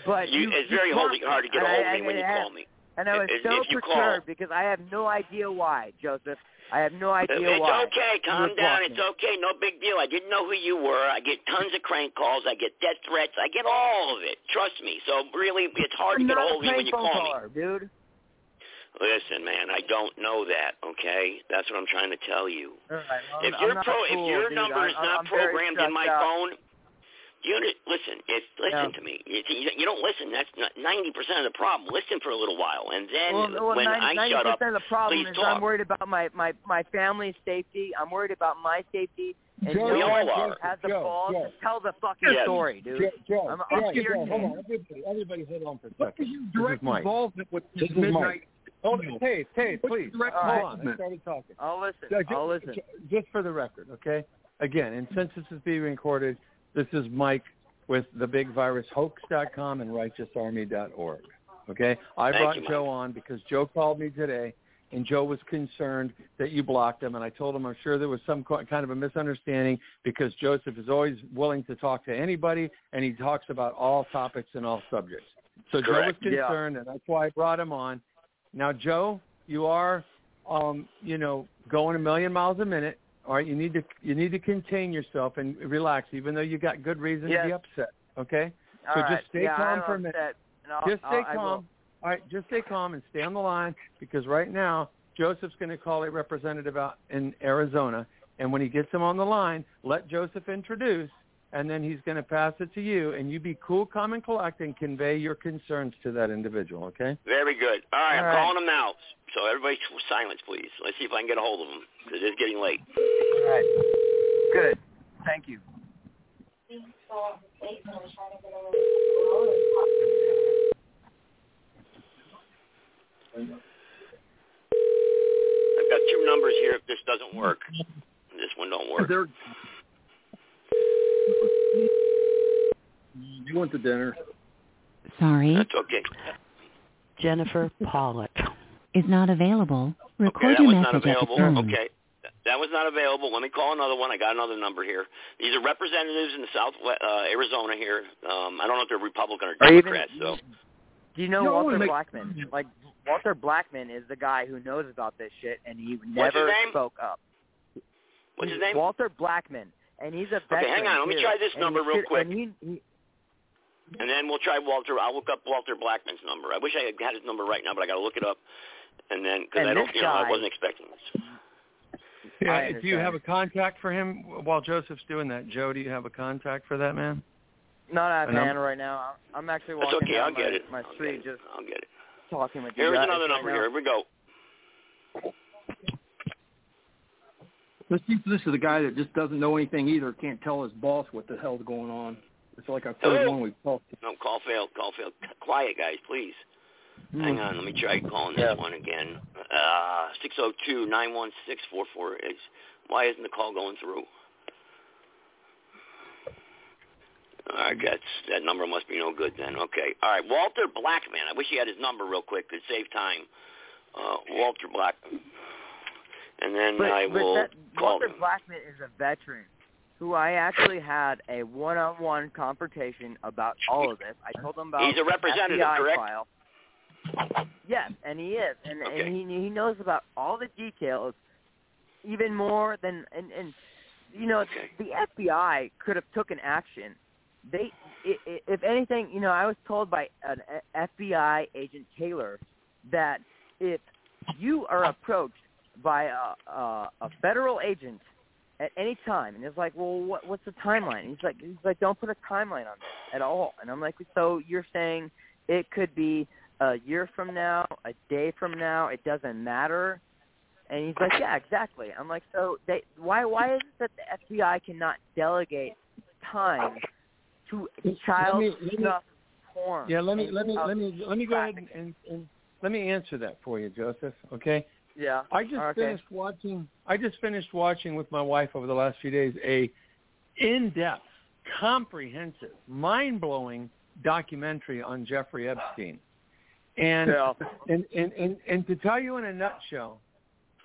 But You, you, it's you very blocked hard, hard to get and a hold of me when I- you I- call me. And I was If- so if perturbed call. because I have no idea why, Joseph. I have no idea It's why. It's okay. Calm down. block It's okay. No big deal. I didn't know who you were. I get tons of crank calls. I get death threats. I get all of it. Trust me. So really, it's hard to get a hold of you when you call me. caller, dude. Listen, man, I don't know that. Okay, that's what I'm trying to tell you. Right, well, if I'm your pro, a if your dude. number is not I'm very programmed in my out. phone, you listen. If listen Yeah. to me, you, you you don't listen. That's ninety percent of the problem. Listen for a little while, and then well, well, when 90, I shut up, of the problem please is talk. I'm worried about my my my family's safety. I'm worried about my safety. And Joe, we all are. has the Joe, balls Joe. to tell the fucking Yes. story, dude. Joe, Joe, I'm, Joe, I'm Joe, scared. hold on. Everybody, everybody hold on for a What second. is your This direct is Mike. involvement with This this is midnight? Mike. Hold on. Hey, hey, please. your direct Hold on. I started talking. I'll listen. Yeah, ju- I'll listen. Just for the record, okay? Again, and since this is being recorded, this is Mike with thebigvirushoax.com and righteousarmy.org. Okay? I Thank brought you, Joe on because Joe called me today and Joe was concerned that you blocked him and I told him I'm sure there was some kind of a misunderstanding because Joseph is always willing to talk to anybody and he talks about all topics and all subjects. So Joe was Correct. Yeah. concerned and that's why I brought him on. Now Joe, you are um, you know, going a million miles a minute. All right, you need to you need to contain yourself and relax, even though you got good reason to be upset. Okay, All so right. just stay yeah, calm I'm for a minute. upset, Just stay I will. calm. All right, just stay calm and stay on the line because right now Joseph's going to call a representative out in Arizona, and when he gets him on the line, let Joseph introduce, and then he's going to pass it to you, and you be cool, calm, and collect, and convey your concerns to that individual. Okay? Very good. All right, All I'm right. calling him now. So everybody, silence, please. Let's see if I can get a hold of him because it's getting late. All right. Good. Thank you. I've got two numbers here. If this doesn't work, this one don't work. They're, you went to dinner. Sorry, That's okay. Jennifer Pawlik is not available. Okay, Record that your was not message at the available. tone. Okay. That was not available. Let me call another one. I got another number here. These are representatives in the South uh, Arizona here. Um, I don't know if they're Republican or Or even- Democrat. So Do you know No, Walter it makes- Blackman? Like Walter Blackman is the guy who knows about this shit, and he never spoke up. what's his name? Walter Blackman, and he's a veteran. Okay, hang on. Let me try this number real should- quick. And he, he, And then we'll try Walter. I'll look up Walter Blackman's number. I wish I had his number right now, but I got to look it up. And then because I don't, you know, I wasn't expecting this. Yeah. I Do you have a contact for him while Joseph's doing that? Joe, do you have a contact for that man? not at And hand right now. I'm I'm actually That's walking okay. down I'll get my, it. my I'll street, get it. just I'll get it. talking with you Here's another number now. here. Here we go. This, this is the guy that just doesn't know anything either. Can't tell his boss what the hell's going on. It's like our third one we've talked. No, call failed. Call failed. Quiet, guys, please. Hmm. Hang on. Let me try calling this one again. Uh, six zero two nine one six four four. Why isn't the call going through? I guess that number must be no good then. Okay. All right, Walter Blackman. I wish he had his number real quick. to save time. Uh, Walter Blackman. And then But, I but will that, call Walter him. Blackman is a veteran who I actually had a one-on-one confrontation about all of this. I told him about He's a representative, FBI correct? file. Yes, and he is, and, Okay. and he he knows about all the details, even more than and and you know Okay. the FBI could have taken action. They, i- i- if anything, you know, I was told by an FBI agent Taylor that if you are approached by a, a, a federal agent at any time, and it's like, well, what, what's the timeline? He's like, he's like, don't put a timeline on this at all. And I'm like, so you're saying it could be a year from now, a day from now, it doesn't matter. And he's like, yeah, exactly. I'm like, so they, why, why is it that the FBI cannot delegate time to child me- let me- porn? Yeah, let me let me let me let me go ahead and, and, and let me answer that for you, Joseph. Okay. Yeah. I just Okay. finished watching. I just finished watching with my wife over the last few days a in-depth, comprehensive, mind-blowing documentary on Jeffrey Epstein. And, Yeah. and, and, and, and to tell you in a nutshell,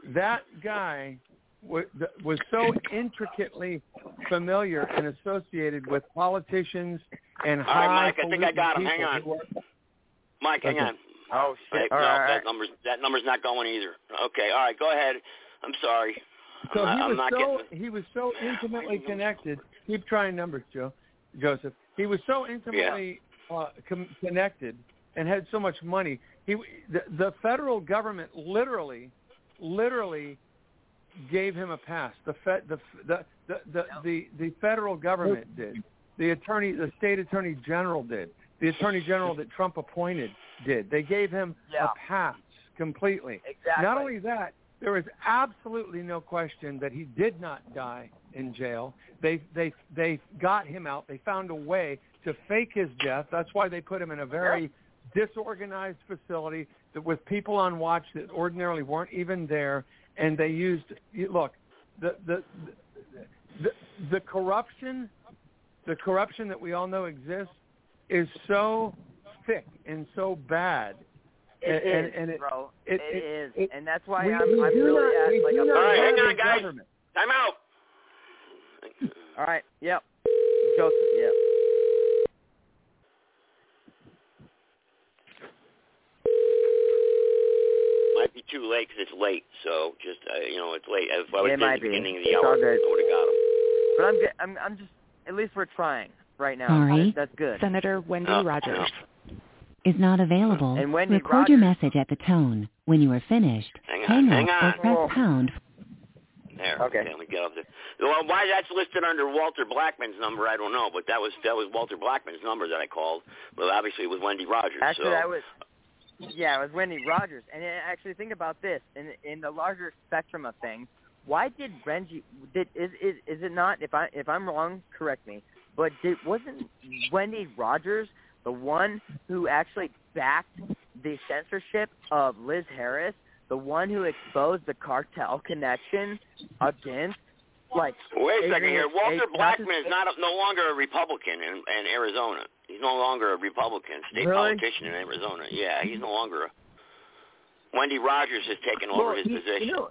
that guy was, was so intricately familiar and associated with politicians and high right, Mike, I think I got him. Hang on. who Mike, hang Okay. on. Oh Wait, shit! All no, right, that number's that number's not going either. Okay, all right, go ahead. I'm sorry. So I'm not, he I'm was not so getting. he was so intimately connected. Keep trying numbers, Joe, Joseph. He was so intimately uh, com- connected and had so much money. He the, the federal government literally, literally gave him a pass. The fed the the the the, the, the federal government did. The attorney, the state attorney general did. The attorney general that Trump appointed did. They gave him Yeah. a pass completely. Exactly. Not only that, there is absolutely no question that he did not die in jail. They they they got him out. They found a way to fake his death. That's why they put him in a very disorganized facility that with people on watch that ordinarily weren't even there. And they used look the the the, the corruption the corruption that we all know exists is so thick and so bad It and, is, and it, bro. it- it it- is, it- and that's why we- I'm, we I'm do really not- at like a not All right, hang on, guys. government. Time out. All right. Yep. Joseph. Yep. Might be too late because it's late. So just uh, you know, it's late. If I was It at might the be. beginning of the It's hour. I would have got him. But I'm good. I'm I'm just at least we're trying right now. Sorry. That's good. Senator Wendy Oh, Rogers. Is not available. And Wendy Record your message at the tone. When you are finished, Hang on, hang hang up on. or press pound. There. Okay. Let me get up there. Well, why that's listed under Walter Blackman's number, I don't know, but that was that was Walter Blackman's number that I called. Well, obviously it was Wendy Rogers. Actually, so. that was yeah, it was Wendy Rogers. And uh, actually, think about this in in the larger spectrum of things. Why did Renji? Did is is is it not? If I if I'm wrong, correct me. But did wasn't Wendy Rogers the one who actually backed the censorship of Liz Harris? The one who exposed the cartel connection against like Wait a second here. Walter Blackman is not a, no longer a Republican in, in Arizona. He's no longer a Republican, state Really? politician in Arizona. Yeah, he's no longer a. Wendy Rogers has taken over Well, his you- position. You know,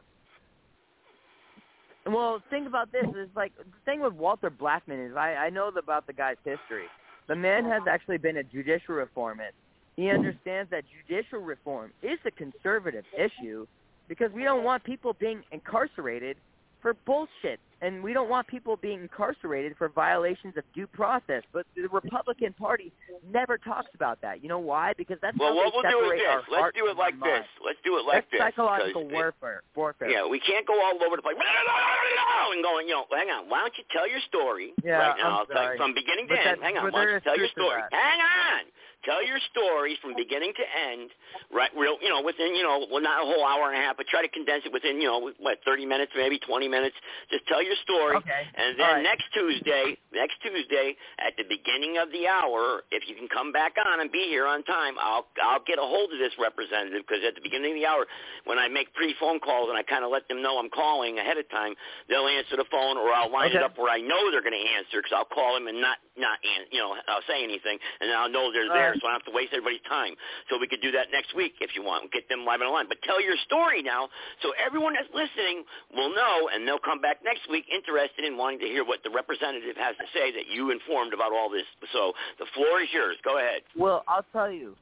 well, think about this. It's like the thing with Walter Blackman is I, I know about the guy's history. The man has uh-huh. actually been a judicial reformist. He understands that judicial reform is a conservative issue because we don't want people being incarcerated for bullshit, and we don't want people being incarcerated for violations of due process. But the Republican Party never talks about that. You know why? Because that's Well, how what we'll do is this. Let's do it like this. Let's do it like That's this. psychological warfare. Warfare. Yeah, we can't go all over the place and going, you know, hang on. Why don't you tell your story Yeah, right now? I'm sorry. you from beginning But to end. Hang on. but Why don't you tell your story? Hang on. Tell your stories from beginning to end, right? Real, you know, within, you know, well, not a whole hour and a half, but try to condense it within, you know, what, 30 minutes, maybe 20 minutes. Just tell your story. Okay. And then right. next Tuesday, next Tuesday, at the beginning of the hour, if you can come back on and be here on time, I'll I'll get a hold of this representative because at the beginning of the hour, when I make pre-phone calls and I kind of let them know I'm calling ahead of time, they'll answer the phone or I'll line it up where I know they're going to answer because I'll call them and not not you know I'll say anything and then I'll know they're All there, so I don't have to waste everybody's time. So we could do that next week if you want. Get them live on the line, but tell your story now so everyone that's listening will know and they'll come back next week interested in wanting to hear what the representative has to say that you informed about all this. So the floor is yours. Go ahead. Well, I'll tell you.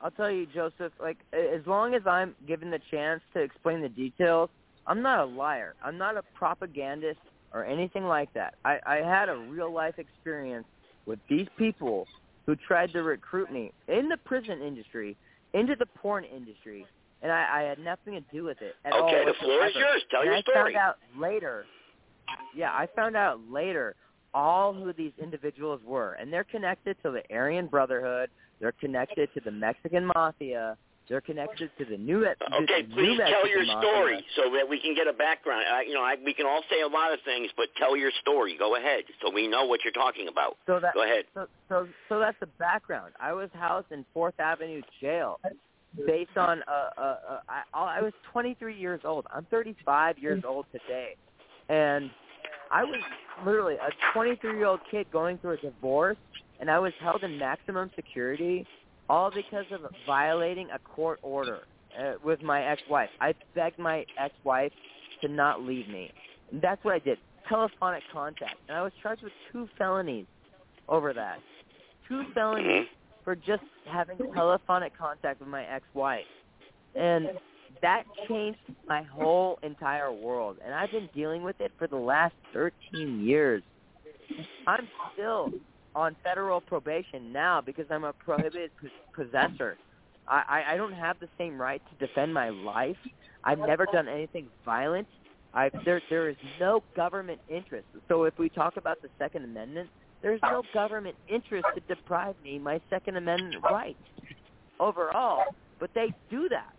I'll tell you, Joseph. Like, as long as I'm given the chance to explain the details, I'm not a liar. I'm not a propagandist or anything like that. I, I had a real life experience with these people who tried to recruit me in the prison industry into the porn industry, and I, I had nothing to do with it at all. Okay, the floor is yours. Tell and your I story. I found out later. Yeah, I found out later all who these individuals were, and they're connected to the Aryan Brotherhood. They're connected to the Mexican Mafia. They're connected to the new. the Okay, new please tell your story so that we can get a background. Uh, you know, I, we can all say a lot of things, but tell your story. Go ahead, so we know what you're talking about. So that Go ahead. So, so so that's the background. I was housed in Fourth Avenue Jail based on uh, uh, uh I, I was 23 years old. I'm 35 years old today, and I was literally a 23 year old kid going through a divorce, and I was held in maximum security, all because of violating a court order uh, with my ex-wife. I begged my ex-wife to not leave me. And that's what I did. Telephonic contact, and I was charged with two felonies over that. Two felonies for just having telephonic contact with my ex-wife. And that changed my whole entire world. And I've been dealing with it for the last 13 years. I'm still on federal probation now because I'm a prohibited pos- possessor. I, I, I don't have the same right to defend my life. I've never done anything violent. I've, there there is no government interest. So if we talk about the Second Amendment, there's no government interest to deprive me my Second Amendment rights overall. But they do that.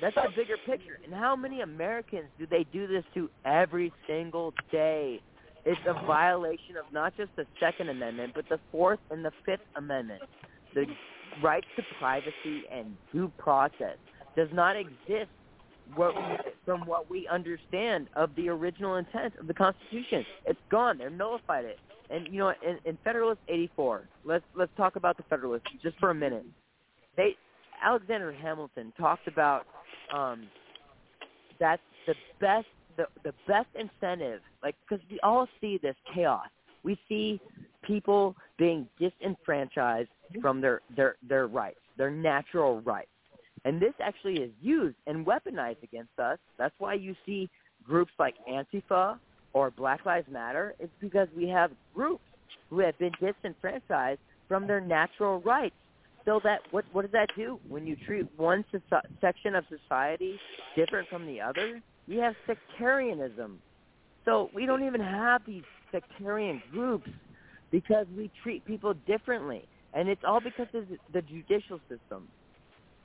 That's the bigger picture. And how many Americans do they do this to every single day? It's a violation of not just the Second Amendment, but the Fourth and the Fifth Amendment. The rights to privacy and due process does not exist what, from what we understand of the original intent of the Constitution. It's gone. They're nullified it. And you know, in, in Federalist 84, let's let's talk about the Federalists just for a minute. They Alexander Hamilton talked about um, that the best the the best incentive, like because we all see this chaos. We see people being disenfranchised mm-hmm. from their their their rights, their natural rights, and this actually is used and weaponized against us. That's why you see groups like Antifa or Black Lives Matter. It's because we have groups who have been disenfranchised from their natural rights. So that what what does that do when you treat one soci- section of society different from the other? You have sectarianism. So we don't even have these sectarian groups because we treat people differently, and it's all because of the- the judicial system.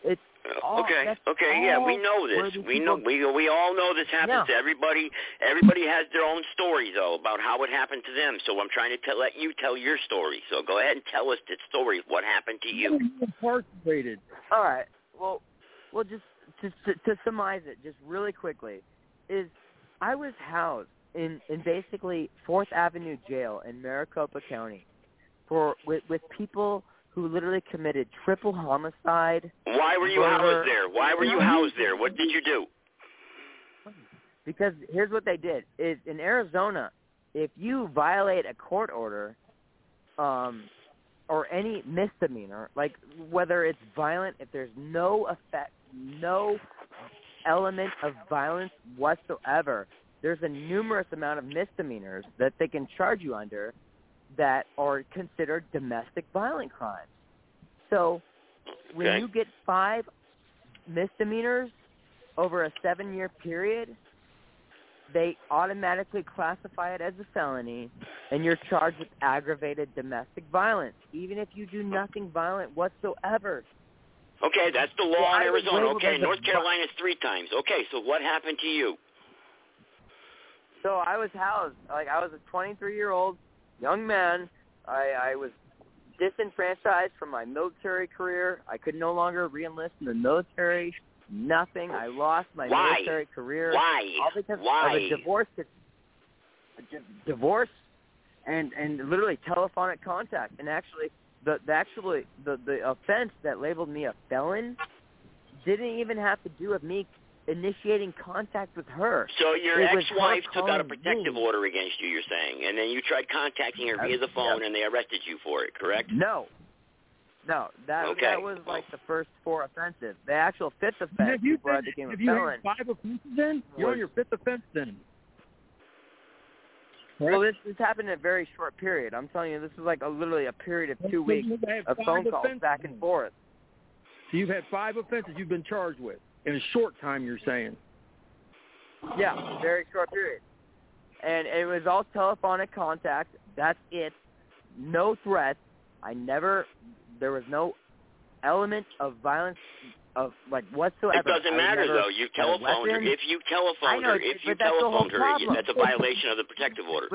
It's all, okay, okay, yeah, we know this. We know we we all know this happens Yeah. to everybody. Everybody has their own story though about how it happened to them. So I'm trying to tell, let you tell your story. So go ahead and tell us the story. What happened to you? Incarcerated. All right. Well, well, just to, to to surmise it, just really quickly, is I was housed in in basically Fourth Avenue Jail in Maricopa County for with with people who literally committed triple homicide. Why were you murder, housed there? Why were you housed there? What did you do? Because here's what they did: is in Arizona, if you violate a court order, um, or any misdemeanor, like whether it's violent, if there's no effect, no element of violence whatsoever, there's a numerous amount of misdemeanors that they can charge you under that are considered domestic violent crimes. So when Okay. you get five misdemeanors over a seven year period, they automatically classify it as a felony and you're charged with aggravated domestic violence, even if you do nothing violent whatsoever. Okay, that's the law in Arizona. Okay, North vi- Carolina's three times. Okay, so what happened to you? So I was housed, like I was a 23 year old young man. I, I was disenfranchised from my military career. I could no longer reenlist in the military. Nothing. I lost my Why? military career. Why? All because Why? of a divorce. A divorce, and and literally telephonic contact. And actually, the, the actually the the offense that labeled me a felon didn't even have to do with me initiating contact with her. So your It ex-wife took out a protective me. order against you, you're saying, and then you tried contacting her via the uh, phone, and they arrested you for it, correct? No. No, that Okay. that was like the first four offenses. The actual fifth offense Have you before I been, became a have you felon. had five offenses then? You're on your fifth offense then. Well, this this happened in a very short period. I'm telling you, this is like a literally a period of two weeks of phone calls offenses back and forth. So you've had five offenses you've been charged with in a short time. You're saying. Yeah, very short period. And it was all telephonic contact. That's it. No threats. I never. There was no element of violence of like whatsoever. It doesn't matter never though. You telephoned her. If you I telephoned know, her, if you but that's the whole telephoned her, problem. that's a violation of the protective order.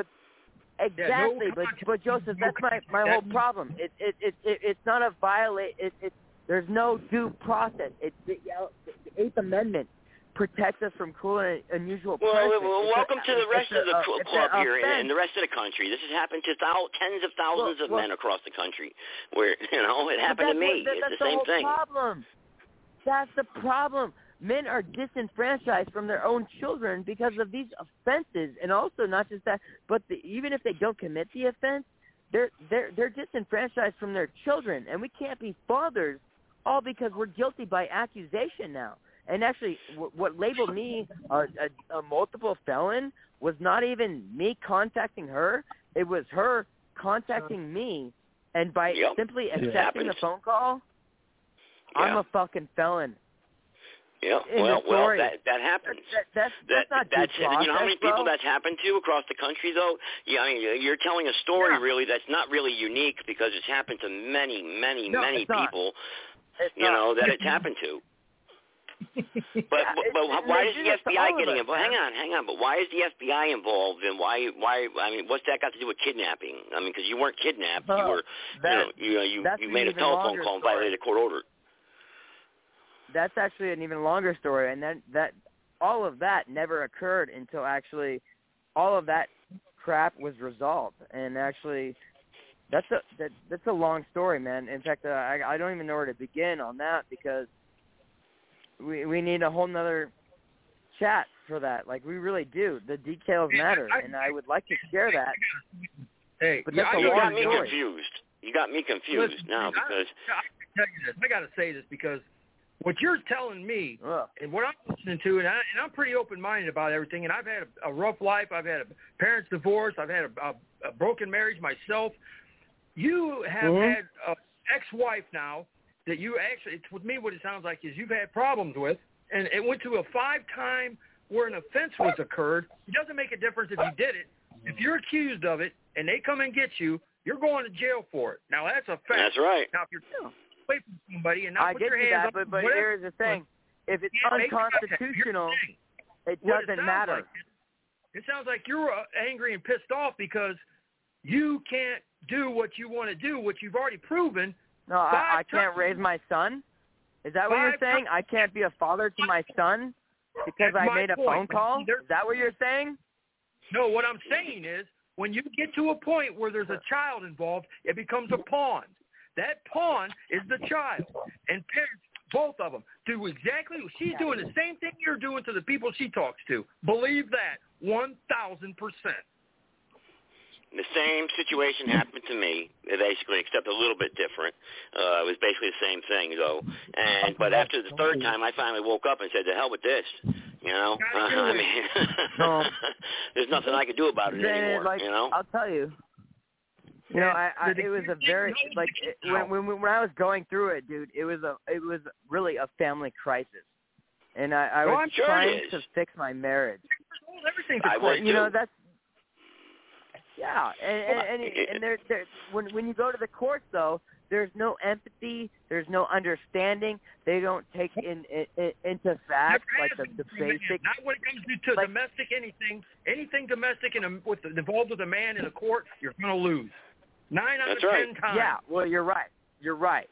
Exactly, but but Joseph, that's my my whole problem. It it it, it it's not a violate. It it there's no due process. It's the, the Eighth Amendment protects us from cruel and unusual Well, punishment. well, It's a- welcome to the rest of the cl- club here and, offense. and the rest of the country. This has happened to thou- tens of thousands of well- men across the country. Where you know it happened to me. what- that- it's that's the same whole thing. Problem. That's the problem. Men are disenfranchised from their own children because of these offenses, and also not just that, but the, even if they don't commit the offense, they're they're they're disenfranchised from their children, and we can't be fathers all because we're guilty by accusation now. And actually, w- what labeled me a, a, a multiple felon was not even me contacting her; it was her contacting me, and by Yep. simply accepting the phone call, I'm a fucking felon. Yeah, in well, well, that that happens. That, that's That, that's not that's you know how many people bro. that's happened to across the country though. Yeah, I mean you're telling a story Yeah. really that's not really unique because it's happened to many, many, No, many people. You not. know that it's happened to. But Yeah, but, but why is the FBI getting involved? Hang on, hang on. But why is the FBI involved? And why why? I mean, what's that got to do with kidnapping? I mean, because you weren't kidnapped. you Oh, were that- you know you you, you made a telephone call and violated a court order. That's actually an even longer story, and that that all of that never occurred until actually all of that crap was resolved, and actually. That's a that, that's a long story, man. In fact, uh, I I don't even know where to begin on that because we we need a whole nother chat for that. Like we really do. The details matter, and I would like to share that. Hey, But yeah, that's I a you long got me story. confused. You got me confused Listen, now I- because I, can tell you this. I got to say this because what you're telling me Ugh. and what I'm listening to, and, I, and I'm pretty open-minded about everything. And I've had a, a rough life. I've had a parents' divorce. I've had a, a, a broken marriage myself. You have Mhm. had an ex-wife now that you actually, it's with me what it sounds like is you've had problems with, and it went to a five-time where an offense was occurred. It doesn't make a difference if you did it. If you're accused of it and they come and get you, you're going to jail for it. Now that's a fact. That's right. Now if you're away from somebody and not I put get your hands that, but but whatever, here's the thing: if it's can't make contact. unconstitutional, it it doesn't sounds matter. like It sounds like you're uh, angry and pissed off because you can't do what you want to do, what you've already proven. No, I, I can't times. raise my son. Is that what you're Five saying? I can't be a father to my son because That's I made a point. phone call. There- Is that what you're saying? No, what I'm saying is when you get to a point where there's a child involved, it becomes a pawn. That pawn is the child. And parents, both of them, do exactly, she's doing the same thing you're doing to the people she talks to. Believe that 1,000%. The same situation happened to me, basically, except a little bit different. Uh, it was basically the same thing, though. And but after the third time, I finally woke up and said, "To hell with this." You know, I mean, No. there's nothing I could do about it Granted, anymore. like you know, I'll tell you. You know, I, I it was a very like it, when when when I was going through it, dude. It was a it was really a family crisis, and I, I Oh, was sure trying to fix my marriage. Everything's I was you know that's yeah, and and and, and there there when when you go to the court though, there's no empathy, there's no understanding. They don't take in, in, in into fact like the, the basic. Not when it comes to, to domestic anything, anything domestic and with involved with a man in a court, you're going to lose. Nine out That's of right. ten times. Yeah, well, you're right. You're right.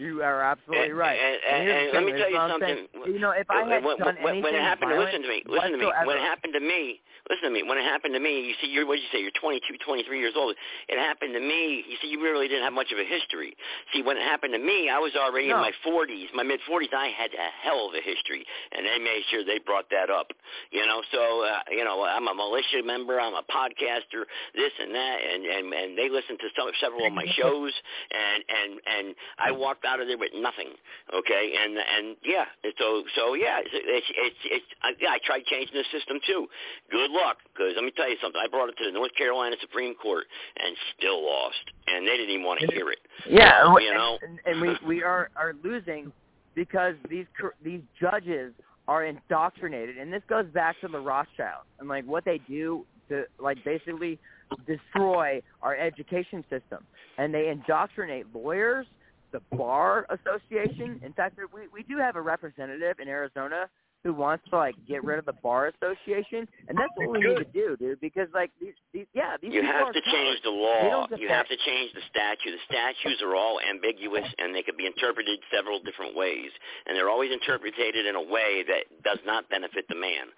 You are absolutely And- right. and- and- and let me tell you is what I'm something. saying. You know, if I had when, done when, anything when it happened, violent listen to me, listen to me. When it happened to me, listen to me. When it happened to me, you see, you're what did you say? You're 22, 23 years old. It happened to me. You see, you really didn't have much of a history. See, when it happened to me, I was already in my 40s, my mid 40s. I had a hell of a history, and they made sure they brought that up. You know, so uh, you know, I'm a militia member. I'm a podcaster. This and that, and and and they listened to some, several of my shows, and and and I walked out of there with nothing. Okay, and and yeah, so so yeah, it's it's it's, it's I, yeah, I tried changing the system too. Good luck, because let me tell you something. I brought it to the North Carolina Supreme Court and still lost, and they didn't even want to hear it. Yeah, So, you know. and, and we we are are losing because these these judges are indoctrinated, and this goes back to the Rothschilds and like what they do to like basically destroy our education system, and they indoctrinate lawyers, the bar association. In fact, we we do have a representative in Arizona who wants to like get rid of the bar association, and that's what we need to do, dude. Because like these, these yeah, these You have to change the law. You have to change the statute. The statutes are all ambiguous and they could be interpreted several different ways. And they're always interpreted in a way that does not benefit the man.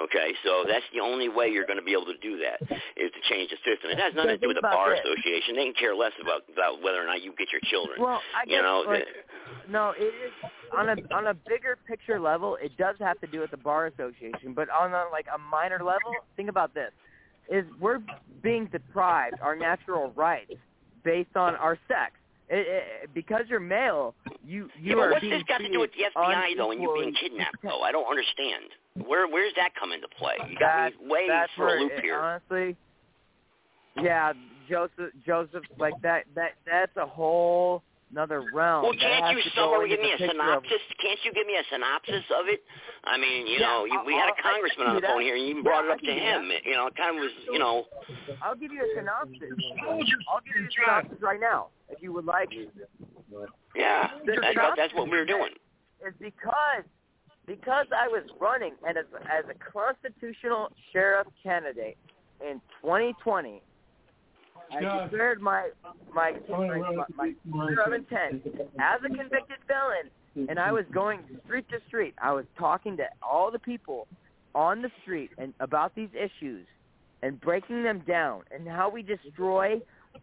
Okay, so that's the only way you're going to be able to do that is to change the system. It has nothing to do with the bar association. They can care less about, about whether or not you get your children. Well, I you guess know, like, no, it is on a on a bigger picture level. It does have to do with the bar association, but on a like a minor level, think about this: is we're being deprived our natural rights based on our sex. It, it, because you're male, you you yeah, are what's this got to do with the FBI though, and you being kidnapped though? I don't understand. Where where's that come into play? You got That- me way for a loop it- here. Honestly, yeah, Joseph, Joseph, like that, that, that's a whole another realm. Well, can't you to go somewhere into give me a picture of- synopsis? Can't you give me a synopsis of it? I mean, you Yeah, know, I'll- we had a congressman on the phone here, and you even Yeah, brought it up to him. You know, it kind of was, you know, I'll give you a synopsis. I'll give you a synopsis right now, if you would like. yeah, that, that, that's what we were doing. Is because because I was running and as as a constitutional sheriff candidate in 2020. I declared my my my, my, my letter of intent as a convicted felon, and I was going street to street. I was talking to all the people on the street and about these issues and breaking them down and how we destroy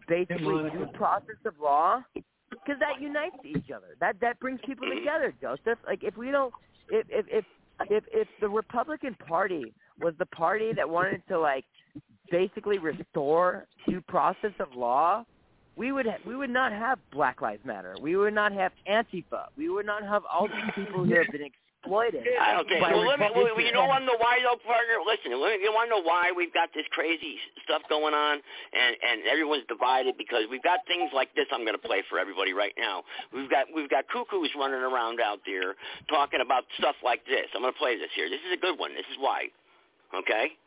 basically due process of law because that unites each other. That that brings people together, Joseph. Like if we don't, if if if if, if the Republican Party was the party that wanted to like basically restore due process of law, we would ha- we would not have Black Lives Matter. We would not have Antifa. We would not have all these people who have been exploited. I don't think. Well, let me, well, you know, to know why, though, partner? Listen, me- you want to know why we've got this crazy stuff going on, and and everyone's divided because we've got things like this. I'm going to play for everybody right now. We've got we've got cuckoos running around out there talking about stuff like this. I'm going to play this here. This is a good one. This is why. Okay.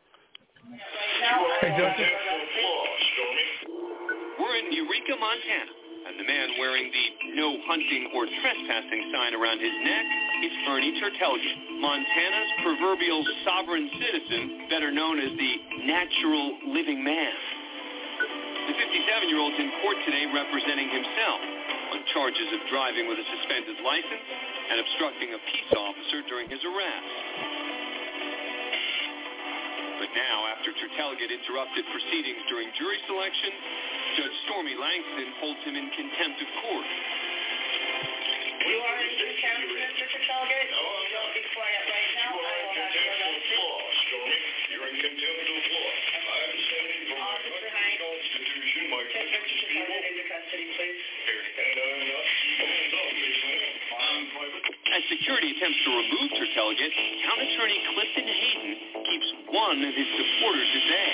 We're in Eureka, Montana, and the man wearing the no hunting or trespassing sign around his neck is Ernie Tertelgte, Montana's proverbial sovereign citizen, better known as the natural living man. The 57-year-old's in court today representing himself on charges of driving with a suspended license and obstructing a peace officer during his arrest. But now, after Tertelgte interrupted proceedings during jury selection, Judge Stormy Langston holds him in contempt of court. You are in contempt, Mr. Tertelgte? No, I'm not. Be quiet right now. I will have you arrested. Stormy, you're in contempt As security attempts to remove Tertelgte, town attorney Clifton Hayden keeps one of his supporters at bay.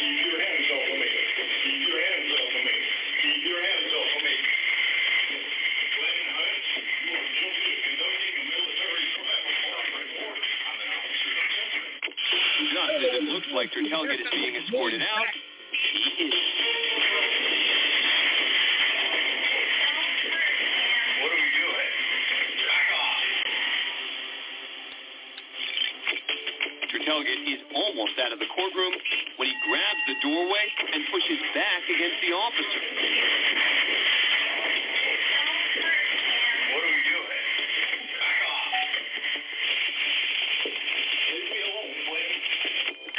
Keep your hands off of me. Keep your hands off of me. Tertelgte is almost out of the courtroom when he grabs the doorway and pushes back against the officer. What are we doing? Back off. Leave me alone, please.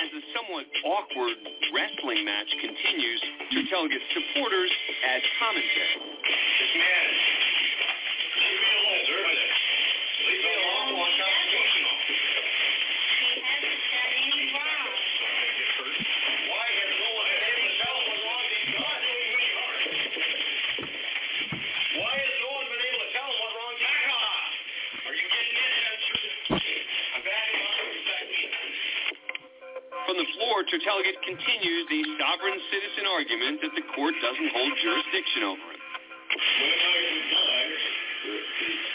As the somewhat awkward wrestling match continues, Tertelgte's supporters add commentary. This man. Continues the sovereign citizen argument that the court doesn't hold jurisdiction over him. When I retire,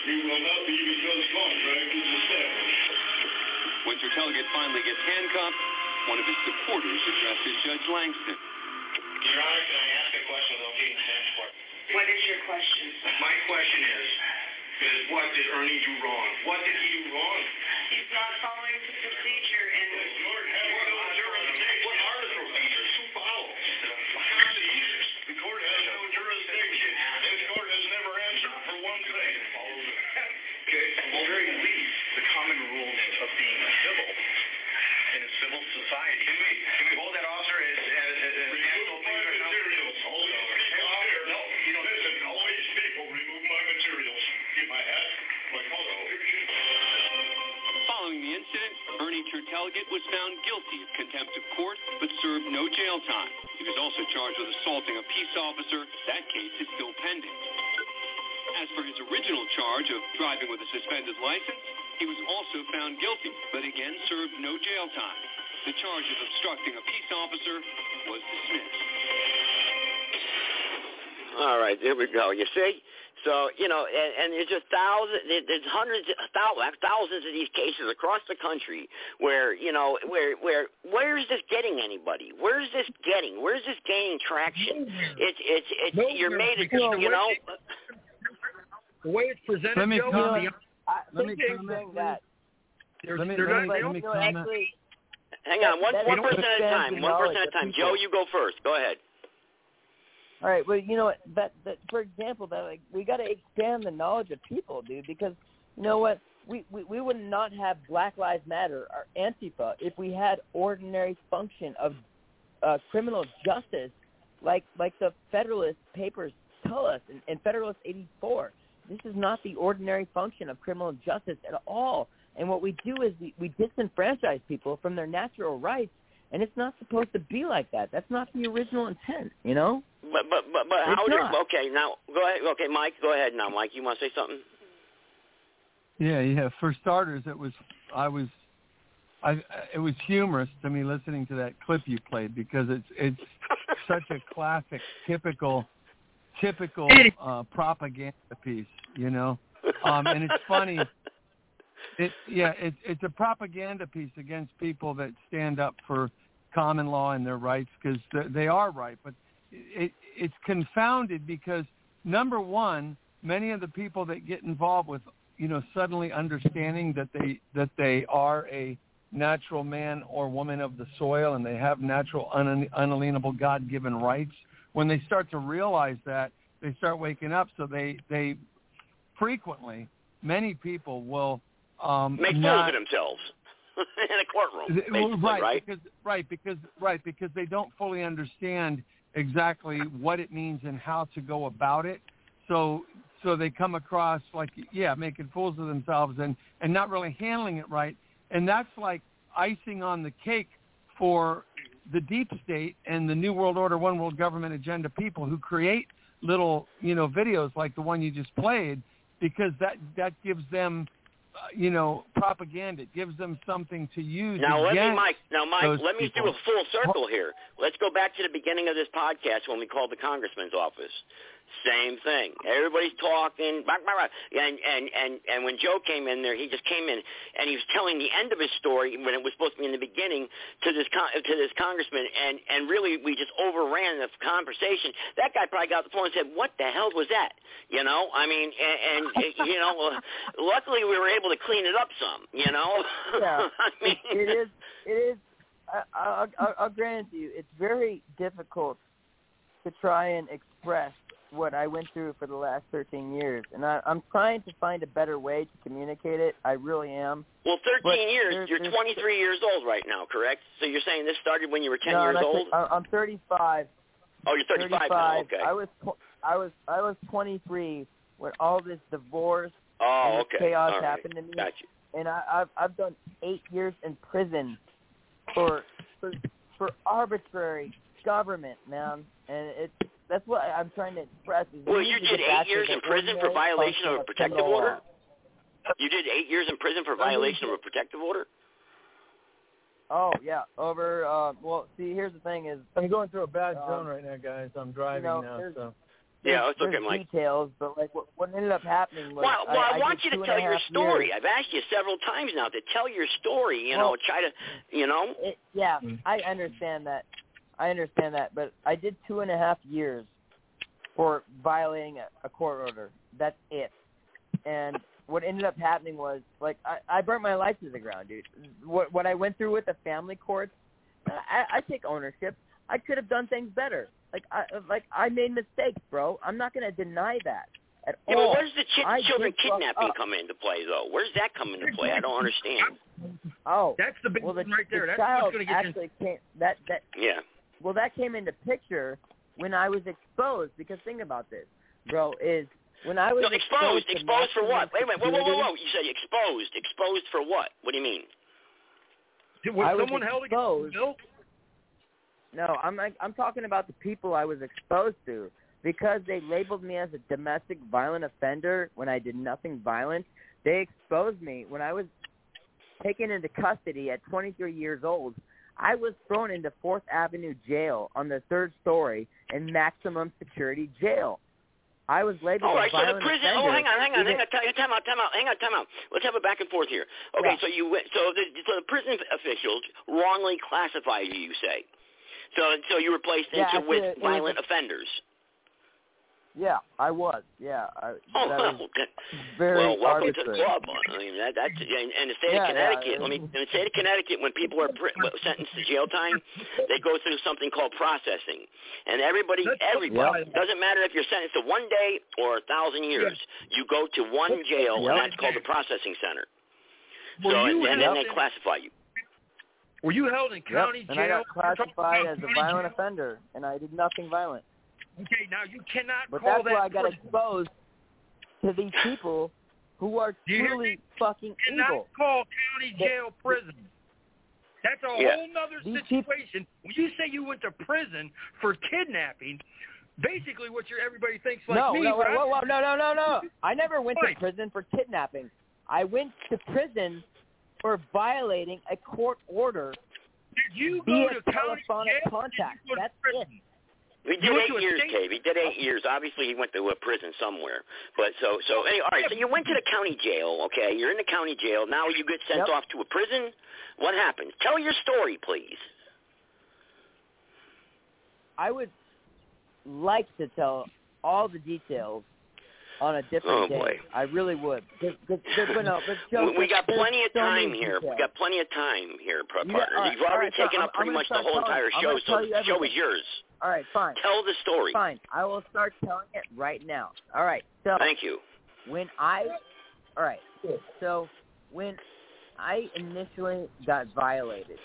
he will not be because contract is established. When Tertelgte finally gets handcuffed, one of his supporters addresses Judge Langston. Your Honor, can I ask a question without being sent? What is your question? My question is, is what did Ernie do wrong? What did he do wrong? Court, but served no jail time. He was also charged with assaulting a peace officer. That case is still pending. As for his original charge of driving with a suspended license, he was also found guilty, but again served no jail time. The charge of obstructing a peace officer was dismissed. All right, there we go. You see? So, you know, and, and there's just thousands, there's hundreds, thousands, thousands of these cases across the country where, you know, where, where, where is this getting anybody? Where is this getting? Where is this gaining traction? It's, it's, it's, No, you're made, it, the you know, The way it's presented, Let me Joe, comment. the, I, Let think me you're comment, saying that. they're, Let me- they're let not, me- they let me don't, comment. Actually, hang on, one, that one is person at a expanding time, one person knowledge at a time. of Joe, people. you go first. Go ahead. All right. Well, you know what? That that for example, that like we got to expand the knowledge of people, dude. Because you know what? We, we we would not have Black Lives Matter or Antifa if we had ordinary function of uh, criminal justice, like like the Federalist Papers tell us in, in Federalist 84. This is not the ordinary function of criminal justice at all. And what we do is we, we disenfranchise people from their natural rights, and it's not supposed to be like that. That's not the original intent, you know? But, but, but, but how, not. okay, now, go ahead. Okay, Mike, go ahead now, Mike. You want to say something? Yeah, yeah. For starters, it was I was I it was humorous to me listening to that clip you played because it's it's such a classic, typical, typical uh, propaganda piece, you know. Um, and it's funny. It yeah, it, it's a propaganda piece against people that stand up for common law and their rights because they are right, but it it's confounded because number one, many of the people that get involved with you know suddenly understanding that they that they are a natural man or woman of the soil and they have natural un- unalienable god-given rights when they start to realize that they start waking up so they they frequently many people will um Make fools of themselves in a courtroom, well, right, right? Because, right, because right because they don't fully understand exactly what it means and how to go about it. So so they come across like yeah, making fools of themselves and and not really handling it right. And that's like icing on the cake for the deep state and the new world order, one world government agenda people who create little you know videos like the one you just played because that that gives them Uh, you know propaganda it gives them something to use Now let me, Mike. Now, Mike, let me do a full circle here. Let's go back to the beginning of this podcast when we called the congressman's office. Same thing. Everybody's talking, blah, blah, blah. and and and and when Joe came in there, he just came in and he was telling the end of his story when it was supposed to be in the beginning to this con- to this congressman, and and really we just overran the conversation. That guy probably got the phone and said, "What the hell was that?" You know, I mean, and, and you know, luckily we were able to clean it up some. You know, Yeah. I mean, it is. It is. I, I, I'll, I'll grant you, it's very difficult to try and express what I went through for the last 13 years, and I, I'm trying to find a better way to communicate it. I really am. Well, 13 But years. You're there's- 23 years old right now, correct? So you're saying this started when you were 10 no, years old? it. I- I'm 35. oh, you're 35, now. Okay. I was tw- I was I was 23 when all this divorce oh, and this okay. chaos right. happened to me. And I, I've I've done eight years in prison for for for arbitrary government, man, and it's that's what I'm trying to express. Is Well, need you did eight years in prison for violation of a protective order? You did eight years in prison for violation of a protective order? Oh yeah, over. Uh, well, see, here's the thing: is I'm going through a bad Um, zone right now, guys. I'm driving know, now, there's- so Yeah, there's- it's okay, there's Mike. Details, but like what, what ended up happening was Well, well, I, I, want you to tell your story. years. I've asked you several times now to tell your story. You Well- know, try to, you know. It, yeah, I understand that. I understand that, but I did two and a half years for violating a, a court order. That's it. And what ended up happening was, like, I, I burnt my life to the ground, dude. What what I went through with the family courts, I, I take ownership. I could have done things better. Like I like I made mistakes, bro. I'm not gonna deny that at Yeah, all. but where's the chi- I children kidnapping up. come into play, though? Where's that come into play? I don't understand. Oh, That's the big well, the, one right there. The That's what's child going to get you. came. That that Yeah. Well, that came into picture when I was exposed. Because think about this, bro. Is when I was No, exposed. to Exposed for what? Wait a minute. Whoa, whoa, whoa, whoa. You said exposed. Exposed for what? What do you mean? Was I was someone held against exposed. the bill? No, I'm like, I'm talking about the people I was exposed to because they labeled me as a domestic violent offender when I did nothing violent. They exposed me when I was taken into custody at 23 years old. I was thrown into Fourth Avenue Jail on the third story in maximum security jail. I was labeled All right, a so the violent prison. Oh, offender. Oh, hang on, hang on, hang on. Time, out, time out. Hang on, time out. Let's have a back and forth here. Okay, Yeah. so you went. So the so the prison officials wrongly classified you. You say. So so you were placed Yeah, into with it was violent a- offenders. Yeah, I was. Yeah, I, Oh, that was okay. very well, welcome arbitrary. to the club. I mean, that, that's and, and the state Yeah, of Connecticut. yeah. Let me. In the state of Connecticut, when people are pri- sentenced to jail time, they go through something called processing, and everybody, everybody, Yep. doesn't matter if you're sentenced to one day or a thousand years, you go to one jail, Yep. and that's called the processing center. Were so, and, and then they in- classify you. Were you held in county Yep, county and? I got classified as a violent county offender, and I did nothing violent. Jail? Okay, now you cannot But call that's that. why I got prison. exposed to these people who are You hear truly fucking You cannot evil. call county jail prison. That's a Yeah. whole nother These situation. When you say you went to prison for kidnapping, basically what you're everybody thinks like no, me. no, but whoa, I'm- whoa, no, no, no, no. I never went Why? to prison for kidnapping. I went to prison for violating a court order Did you via go to county telephonic jail? contact. Did you go to That's prison? it. He did eight years, state- Dave. He did eight years. Obviously, he went to a prison somewhere. But so, so anyway, all right. So you went to the county jail. Okay, you're in the county jail. Now you get sent Yep. off to a prison. What happened? Tell your story, please. I would like to tell all the details on a different Oh, day. boy. I really would. But, but, but, but no, but Joe, we, we got plenty of time here. We details. got plenty of time here, partner. got- all right, You've already all right, taken so up I'm- pretty I'm much the whole start entire telling- show, so the show is yours. All right, fine. Tell the story. Fine. I will start telling it right now. All right. So Thank you. when I, all right. So when I initially got violated,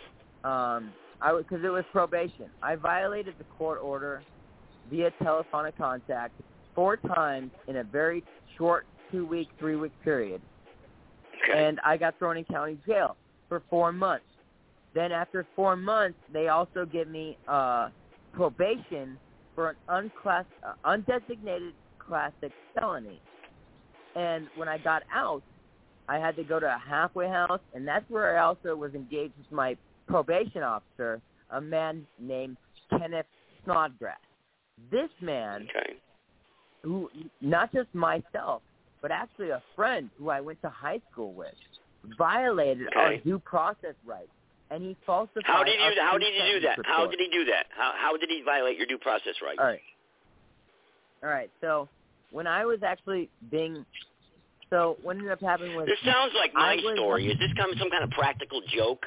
um, I because it was probation. I violated the court order via telephonic contact four times in a very short two week, three week period, and I got thrown in county jail for four months. Then after four months, they also give me uh, probation for an unclass, uh, undesignated classic felony. And when I got out, I had to go to a halfway house, and that's where I also was engaged with my probation officer, a man named Kenneth Snodgrass. This man, Okay. Who not just myself, but actually a friend who I went to high school with, violated our due process rights, and he falsified. How did our you How did he do that? How did he do that? How How did he violate your due process rights? All right. All right. So when I was actually being, so what ended up happening was This sounds like my was- story. Is this kind of some kind of practical joke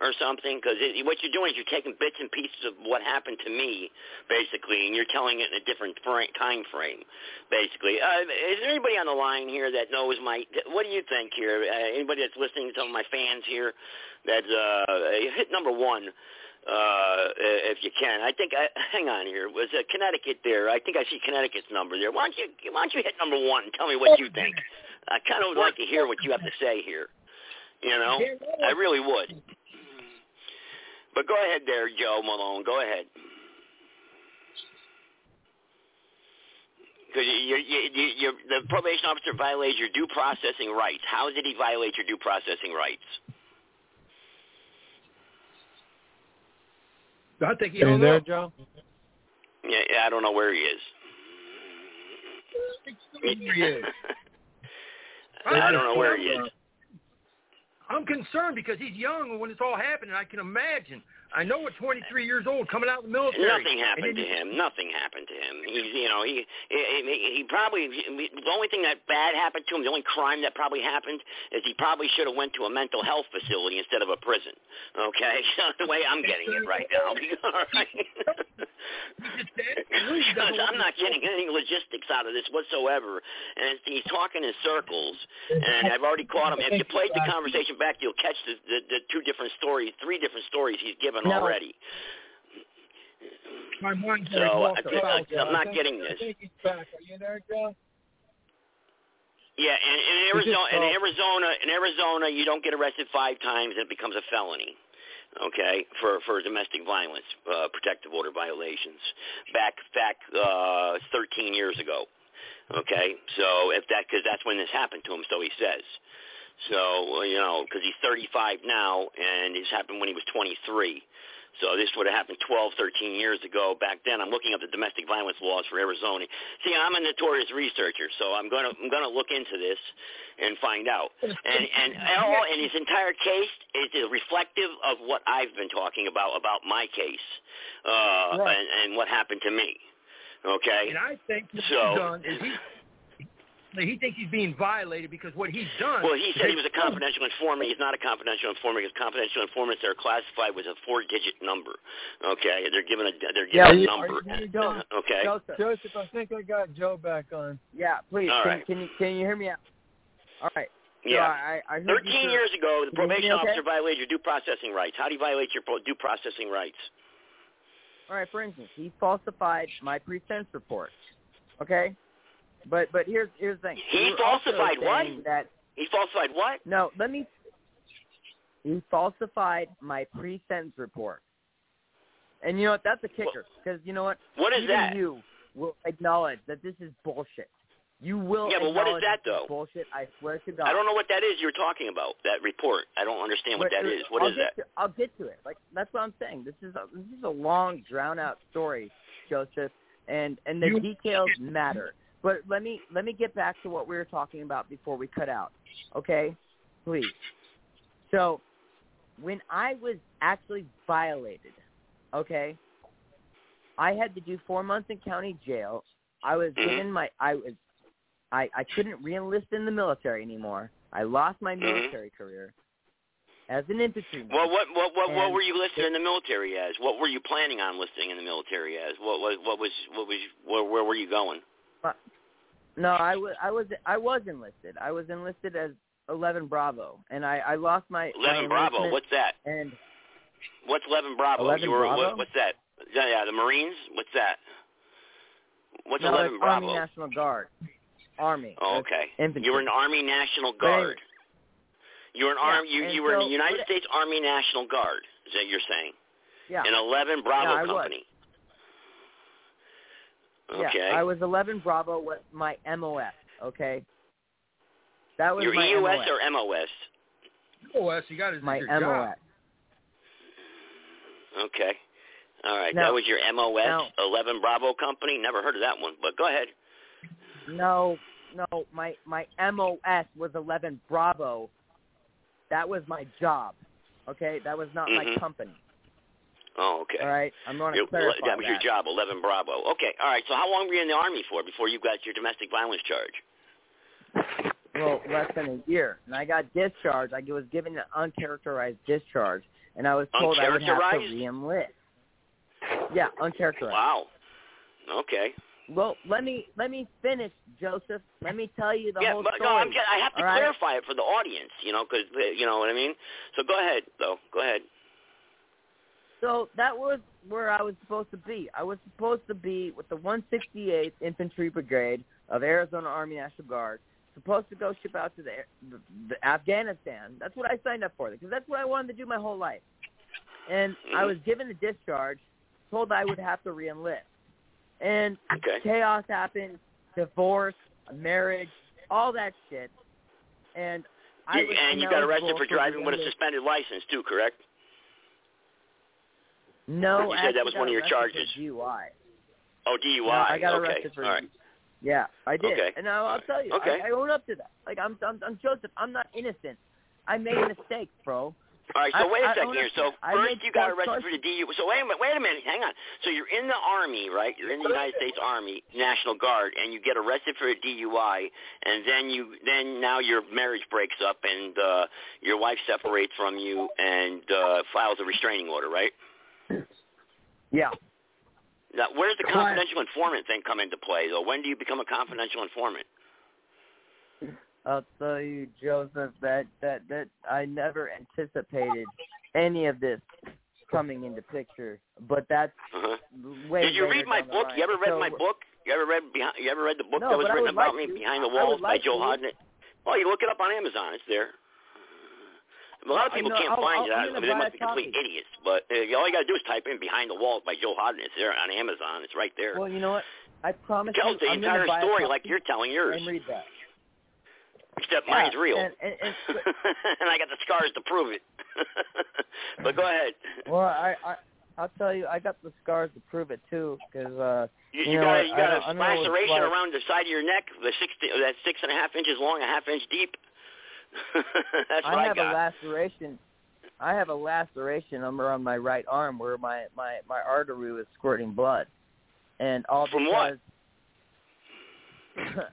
or something? Because what you're doing is you're taking bits and pieces of what happened to me, basically, and you're telling it in a different time frame, basically. Uh, is there anybody on the line here that knows my? What do you think here? Uh, anybody that's listening, to some of my fans here, that uh, hit number one. Uh, if you can, I think. I, hang on here. Was uh, Connecticut there? I think I see Connecticut's number there. Why don't you Why don't you hit number one and tell me what you think? I kind of would like to hear what you have to say here. You know, I really would. But go ahead there, Joe Malone. Go ahead. Because you, you, you, you, the probation officer violated your due processing rights. How did he violate your due processing rights? I think he Are you hung there, up. Joe? Yeah, yeah, I don't know where. He is. I don't know where he is. I'm concerned because he's young when it's all happening. I can imagine. I know at 23 years old, coming out of the military. Nothing happened to him. Nothing happened to him. He's, you know, he, he he probably the only thing that bad happened to him, the only crime that probably happened is he probably should have went to a mental health facility instead of a prison. Okay, the way I'm getting it right now. All right. because I'm not getting any logistics out of this whatsoever, and he's talking in circles. And I've already caught him. If you played the conversation back, you'll catch the, the, the two different stories, three different stories he's given No. already. My mind's So I think I, I'm not getting this. I think he's back. Are you there, Joe? Yeah, and in Arizona, in Arizona, in Arizona, you don't get arrested five times and it becomes a felony. Okay, for for domestic violence, uh, protective order violations. Back back uh, 13 years ago. Okay, so if that because that's when this happened to him, so he says. So you know, because he's 35 now, and this happened when he was 23. So this would have happened 12, 13 years ago. Back then, I'm looking up the domestic violence laws for Arizona. See, I'm a notorious researcher, so I'm gonna I'm gonna look into this and find out. And and all in his entire case is reflective of what I've been talking about about my case uh, Right. and, and what happened to me. Okay. And I think what So- he's done is he he thinks he's being violated because what he's done. Well, he said he was a confidential informant. He's not a confidential informant because confidential informants are classified with a four-digit number. Okay, they're given a they're Yeah, given a are number. you- are you done? Okay. Joseph. Joseph, I think I got Joe back on. Yeah, please. All can, right. can you can you hear me out? All right. So Yeah. I, I heard you 13 years ago, the Can you hear me probation okay? officer violated your due processing rights. How do you violate your due processing rights? All right. For instance, he falsified my pre-sentence report. Okay. But but here's here's the thing. He You falsified what? saying That He falsified what? no, let me. He falsified my pre-sentence report. And you know what? That's a kicker because you know what? What is Even that? you will acknowledge that this is bullshit. You will. Yeah, but what is that, though? Bullshit. I swear to God. I don't know what that is you're talking about. That report. I don't understand what But, that uh. What I'll is get that? To, I'll get to it. Like that's what I'm saying. This is a this is a long, drawn out story, Joseph, and and the You- details matter. But let me let me get back to what we were talking about before we cut out. Okay, please. So, when I was actually violated, okay, I had to do four months in county jail. I was Mhm. given my I was I I couldn't reenlist in the military anymore. I lost my Mhm. military career as an infantryman. Well, what what what, what were you listed in the military as? What were you planning on listing in the military as? What was what was what was where, where were you going? No, I was I was I was enlisted. I was enlisted as 11 Bravo, and I I lost my my Eleven Bravo. What's that? And What's Eleven Bravo? 11 you were Bravo? What, what's that? Yeah, yeah, the Marines. What's that? What's no, Eleven Bravo? Army National Guard. Army. Oh, okay. Infantry. You were an Army National Guard. You were an Yeah, arm. You you were in the United States Army National Guard. Is that you're saying? Yeah. An Eleven Bravo Yeah, company. Okay. Yeah, I was 11 Bravo with my MOS. Okay. That was Your my EOS MOS. or MOS? OS, you got it. my your MOS. job. Okay. All right. Now- that was your MOS now- 11 Bravo company. Never heard of that one, but go ahead. No, no, my my MOS was 11 Bravo. That was my job. Okay, that was not my Mhm. company. Oh, okay. All right, I'm going to clarify that was your that. job, 11 Bravo. Okay. All right. So how long were you in the Army for before you got your domestic violence charge? Well, less than a year, and I got discharged. I was given an uncharacterized discharge, and I was told I would have to re-enlist. Yeah, uncharacterized. Wow. Okay. Well, let me let me finish, Joseph. Let me tell you the yeah, whole but story. no, I'm, I have to all right? clarify it for the audience, you know, because uh, you know what I mean. So go ahead, though. Go ahead. So that was where I was supposed to be. I was supposed to be with the 168th Infantry Brigade of Arizona Army National Guard, supposed to go ship out to the, the, the Afghanistan. That's what I signed up for because that's what I wanted to do my whole life. And I was given a discharge, told I would have to reenlist. And Okay. chaos happened, divorce, marriage, all that shit. And I You- was and you got arrested for driving with a suspended license too, correct? No, You said that was one of your charges. DUI. Oh, DUI. No, I got okay. arrested for All right. Yeah, I did. Okay. And I'll, I'll tell you, Okay. I, I own up to that. Like I'm, I'm, I'm Joseph. I'm not innocent. I made a mistake, bro. All right, so I- wait a second here. So first you got arrested for the DU. So wait a minute, wait a minute, hang on. So you're in the Army, right? You're in the United States Army National Guard, and you get arrested for a DUI, and then you then now your marriage breaks up, and uh, your wife separates from you and uh, files a restraining order, right? Yeah. Now, where does the confidential informant thing come into play, though? When do you become a confidential informant? I'll tell you, Joseph, that that that I never anticipated any of this coming into picture. But that's Uh-huh. way. Did you read my book? You ever read So- my book? You ever read behind, You ever read the book No, that was written about like me, to. Behind the Walls would by Joe. Hodnett? Well, you look it up on Amazon. It's there. A lot of people know, can't I'll- find I'll- it. I'm I mean, they must be complete copy. idiots. But uh, all you got to do is type in "Behind the Walls" by Joe Hodnett. It's there on Amazon. It's right there. Well, you know what? I promise it tells you, the I'm entire story like you're telling yours. and read that. Except Yeah, mine's real, and- and- and- and I got the scars to prove it. but go ahead. Well, I, I I'll tell you, I got the scars to prove it too, because uh, You, you, you know, got a, you got I a don't know what it's laceration around the side of your neck, the six that's six and a half inches long, a half inch deep. that's I I, have got. a laceration. I have a laceration around my right arm where my my my artery was squirting blood, and all From because what?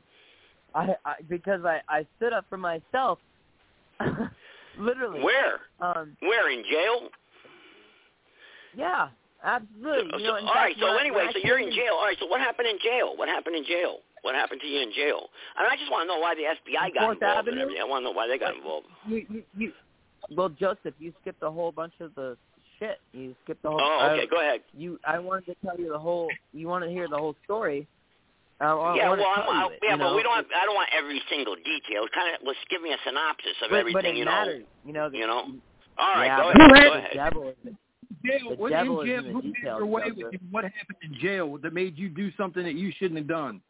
I, I because I I stood up for myself. Literally. Where? Um. Where in jail? Yeah. Absolutely. So, You know, in all right. fact, So I- anyway, so you're in jail. All right. So what happened in jail? What happened in jail? What happened to you in jail? I mean, I just want to know why the FBI got Fourth involved and Avenue? everything. I want to know why they got involved. You, you, you, well, Joseph, you skipped a whole bunch of the shit. You skipped the whole. Oh, okay. I, Go ahead. You, I wanted to tell you the whole. You want to hear the whole story. I, I yeah, well, I'm, I, it, yeah, you but know? we don't. Have, I don't want every single detail. Kind of, let's give me a synopsis of but, everything. but it you know. You know. The, You know. All right. yeah, go ahead. Go the ahead. devil is Jail, The when devil in is jail, in the who had details, your way with you? What happened in jail that made you do something that you shouldn't have done?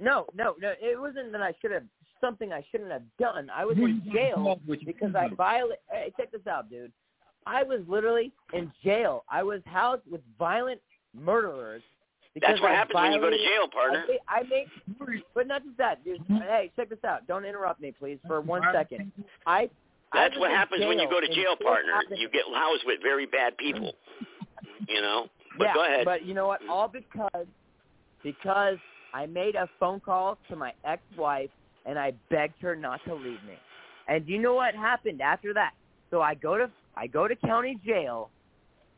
No, no, no. It wasn't that I should have something I shouldn't have done. I was in jail because I violate. Hey, check this out, dude. I was literally in jail. I was housed with violent murderers. That's what I happens when you go to jail, partner. I made, I made, but not just that, dude. Hey, check this out. Don't interrupt me, please, for one second. I. I That's was what happens when you go to jail, partner. You get housed with very bad people. You know. But yeah, go ahead. But you know what? All because because I made a phone call to my ex-wife and I begged her not to leave me. And you know what happened after that? So I go to I go to county jail.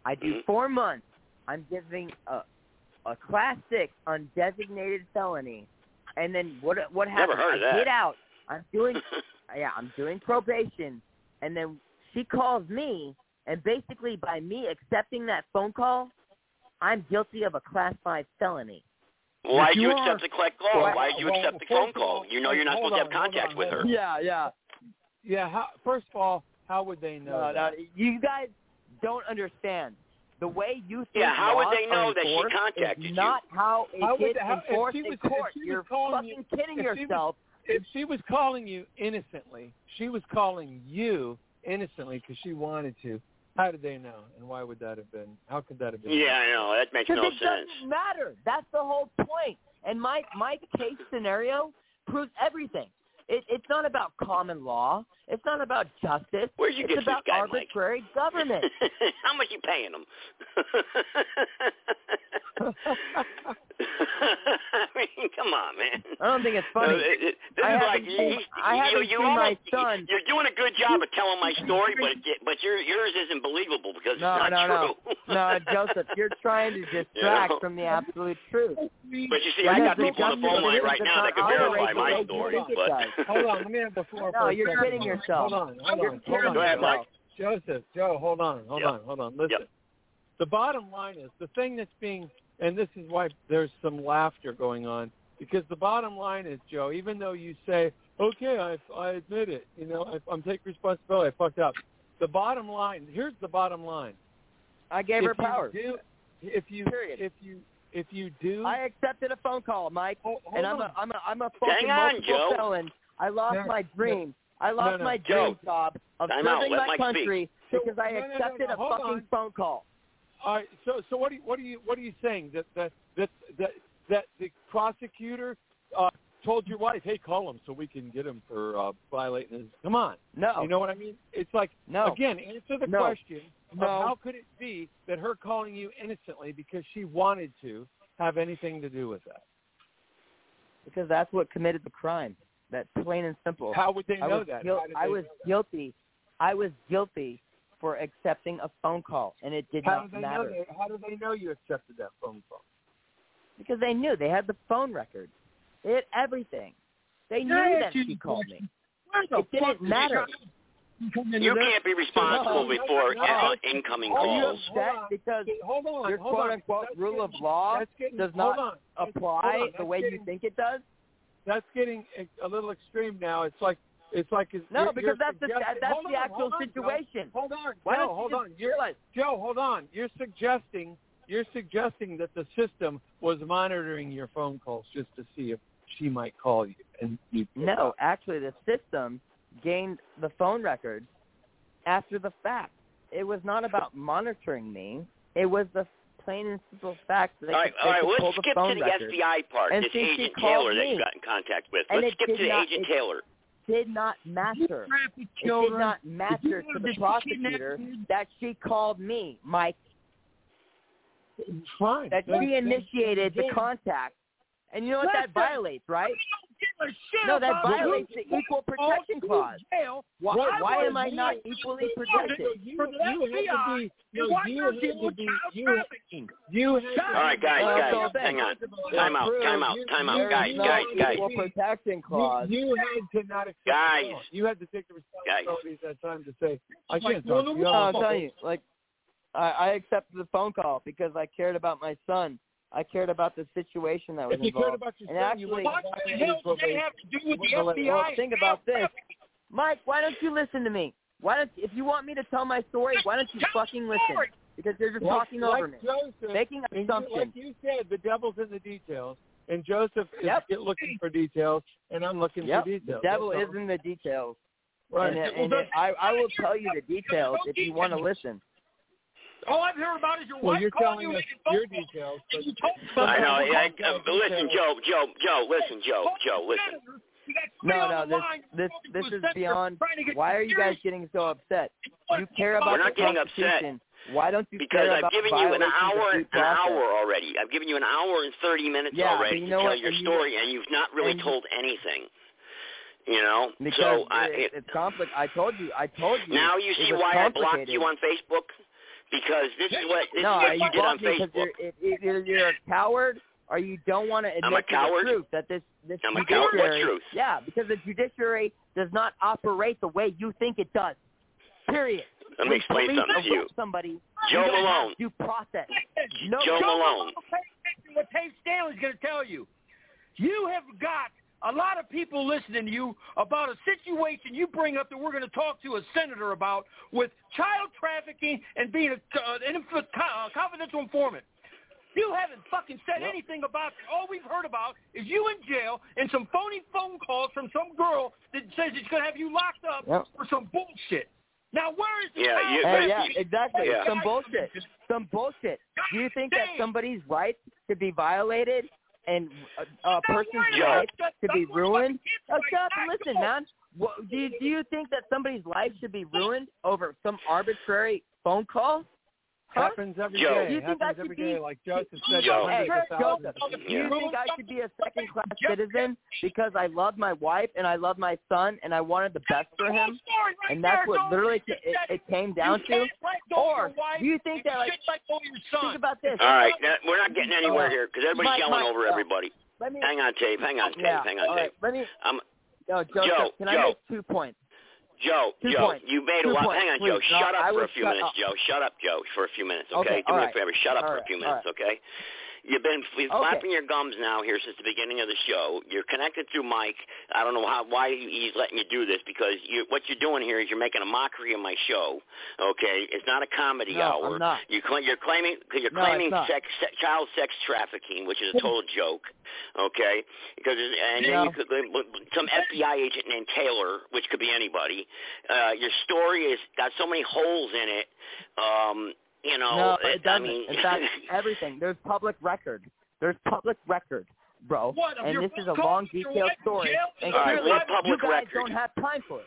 I do Mm-hmm. four months. I'm giving a a class six undesignated felony. And then what what Never heard of that. I get out. I'm doing yeah, I'm doing probation. And then she calls me and basically by me accepting that phone call, I'm guilty of a class five felony. Why If did you, you accept the collect call? Well, Why did you well, accept the phone call? all, You know you're not hold supposed to have contact on, with her. Yeah, yeah. Yeah. How, first of all, how would they know? No, no, you guys don't understand. The way you think Yeah, how would they know that she contacted you? not how it How would gets they- how- if enforced she in was- if court. she was You're calling you- fucking kidding if she was- yourself. If she was calling you innocently, she was calling you innocently because she wanted to. How did they know? And why would that have been? How could that have been? Yeah, I know. That makes Because no it sense. doesn't matter. That's the whole point. And my my case scenario proves everything. It, it's not about common law. It's not about justice. Where'd you it's get this about guy, Mike? arbitrary government. How much you paying them? I mean, come on, man. I don't think it's funny. It- it- this I is like seen- you, I you, haven't you seen my almost, son. You're doing a good job of telling my story, but but your yours isn't believable because No, it's not no, true. no, no, Joseph, you're trying to distract know? from the absolute truth. But you see, I got people on the phone line right now that can verify my story. But hold on, let me have the floor. No, for a you're second. kidding yourself. Hold on, hold You're on, hold on. Go ahead. Mike. Joseph, Joe, hold on, hold Yep. on, hold on. Listen. Yep. The bottom line is the thing that's being, and this is why there's some laughter going on, because the bottom line is, Joe, even though you say, okay, I, I admit it, you know, I, I'm taking responsibility, I fucked up. The bottom line, here's the bottom line. I gave if her you power. Do, if you, Period. if you, if you do, I accepted a phone call, Mike, Hold- hold and I'm a I'm a I'm a fucking Hang on, multiple Joe. felon. I lost No, my no. dream. I lost no. my Joe. dream job of Time out. serving my Mike country So- because I no, no, no, accepted no, a hold fucking on. phone call. All right. So, so what are you, what are you, what are you saying that that that that, that the prosecutor uh, told your wife, "Hey, call him so we can get him for uh, violating his." Come on. No, You know what I mean? It's like no, again, answer the No. question No. of how could it be that her calling you innocently because she wanted to have anything to do with that? because that's what committed the crime. That plain and simple. How would they I know was, that? guil- I was know that? guilty. I was guilty for accepting a phone call, and it did How not do they matter know? That, how do they know you accepted that phone call? because they knew they had the phone record. They had everything. They knew I that she called me. It didn't matter. you you can't be responsible No, before no, uh, no. incoming Are you calls. upset Hold on. because Hold on. your hold quote on. unquote That's rule of law getting, does not on. Apply the way getting, you think it does? That's getting a, little extreme now. It's like it's like it's, No, you're, because you're that's the that's the on, actual hold on, Joe. situation. Hold on, Why Joe. don't hold on. You're? Joe, hold on. You're suggesting you're suggesting that the system was monitoring your phone calls just to see if she might call you and you. No, actually, the system gained the phone records after the fact. It was not about monitoring me. It was the plain and simple fact that they All right, could, they all right. could Let's the skip phone to the records. FBI part. And this Agent called Taylor that you me. got in contact with. And Let's skip to not- Agent it- Taylor. Did not matter. Traffic It did not matter to the Did prosecutor that she called me, Mike. Fine. That she initiated the contact. And you know what that violates, right? Give a shit No, that violates the equal protection clause. Jail. Why, why am I not equally protected? wanted You, For the you had to be. No, you you're had dealing to be. You, trafficking. you had to All right, guys, Well, guys, so hang on. Time out, time out, time out, guys, guys, guys. equal protection You, clause. you had to not accept Guys. the phone. You had to take the responsibility at time to say, I can't talk you. No, law- I'm telling you, like, I, I accepted the phone call because I cared about my son. I cared about the situation that was If you cared about your and son, actually, What the hell do they have to do with the well, FBI? well, think about this, Mike. Why don't you listen to me? Why don't if you want me to tell my story, why don't you fucking listen? Because you're just Like- talking like over me, Joseph, making and you, assumptions. like you said, the devil's in the details. and Joseph is Yep. looking for details, and I'm looking Yep. for details. The devil That's is in the details. Right. And, uh, Well, and I, I will tell you the details if you want to listen. All I've heard about is your Well, wife you're calling telling you us making phone your calls. details, And but you told I know. somebody- I, uh, I, but listen, Joe, Joe, Joe, listen, Joe, Joe, listen. No, no, this this this is beyond. Why are you guys getting so upset? You care about We're the not getting upset. Why don't you care about Because care I've about given you an hour, an hour already. I've given you an hour and thirty minutes Yeah, already but you to tell what? your And you- story, and you've not really told anything. You know, Because so I, it, it, it's conflict. I told you. I told you. now you it see was why I blocked complicated. you on Facebook because this is what this no, is what you you did on blocked me 'cause Facebook. You're, it, it, you're, you're a coward, or you don't want to admit I'm to the truth that this this I'm a coward? What judiciary. truth? Yeah, because the judiciary does not operate the way you think it does. Period. Let me When explain something to you. arrest Somebody. Joe you don't Malone. Have due process. No, Joe Malone. Pay attention to What Tate Stanley's going to tell you. You have got a lot of people listening to you about a situation you bring up that we're going to talk to a senator about with child trafficking and being a, uh, an inf- uh, confidential informant. You haven't fucking said anything about it. All we've heard about is you in jail and some phony phone calls from some girl that says she's going to have you locked up Yep. for some bullshit. Now, where is the Yeah, child you- Hey, yeah, exactly. Yeah. Some bullshit. Some bullshit. Do you think that somebody's rights should be violated and uh, a, a person's life should be ruined? Oh, shut up and listen, man. What, do, you, do you think that somebody's life should be ruined over some arbitrary phone call? Huh? happens every Joe. day. Do you think happens I every should day, be- like Joseph said. Joe. hundreds Hey, of Joseph, thousands. do you think I should be a second class citizen because I love my wife and I love my son and I wanted the best for him? And that's what literally ca- it, it came down to? Or do you think that like think about this? All right, now, we're not getting anywhere here because everybody's yelling over everybody. Let me. Hang on, Dave. Hang on, Dave. Yeah. Hang on, all Dave. right. Let me. Um, No, Joseph. Joe, can I Joe. make two points? Joe, Two Joe, points. you made a Two lot. points, Hang on, Joe. please. No, Shut up I for a few minutes, up. Joe. Shut up, Joe, for a few minutes, okay? Okay, Do all me right. a favor. Shut up All for a right, few all minutes, okay? You've been fl- flapping your gums now here since the beginning of the show. You're connected through Mike. I don't know how why he's letting you do this because you, what you're doing here is you're making a mockery of my show. Okay, it's not a comedy No, hour. I'm not. You cl- you're claiming you're No, claiming sex, se- child sex trafficking, which is a total joke. Okay, because and then No. you could some FBI agent named Taylor, which could be anybody. Uh, your story has got so many holes in it. Um, you know, no, it- it doesn't. I mean, In fact, everything. There's public record. There's public record, bro. What, of and your this is a long, detailed story. jail? And All right, clearly, what public you guys record? don't have time for it.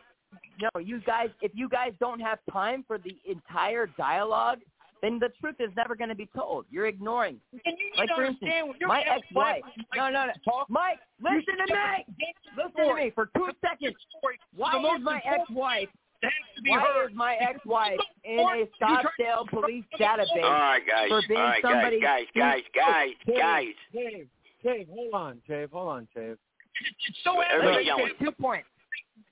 No, you guys. If you guys don't have time for the entire dialogue, then the truth is never going to be told. You're ignoring. And you need Like to for instance, understand when you're my ex-wife ex-wife. No, no, no. Mike, listen to me. Listen to me for two seconds. Why is my ex-wife? Why heard. is my ex-wife in a Scottsdale police database all right, guys. for being all right, somebody? guys, guys, guys, Dave, guys, guys. Dave, Dave, hold on, Dave, hold on, Dave. It's so Everybody's aggravating yelling. Two points.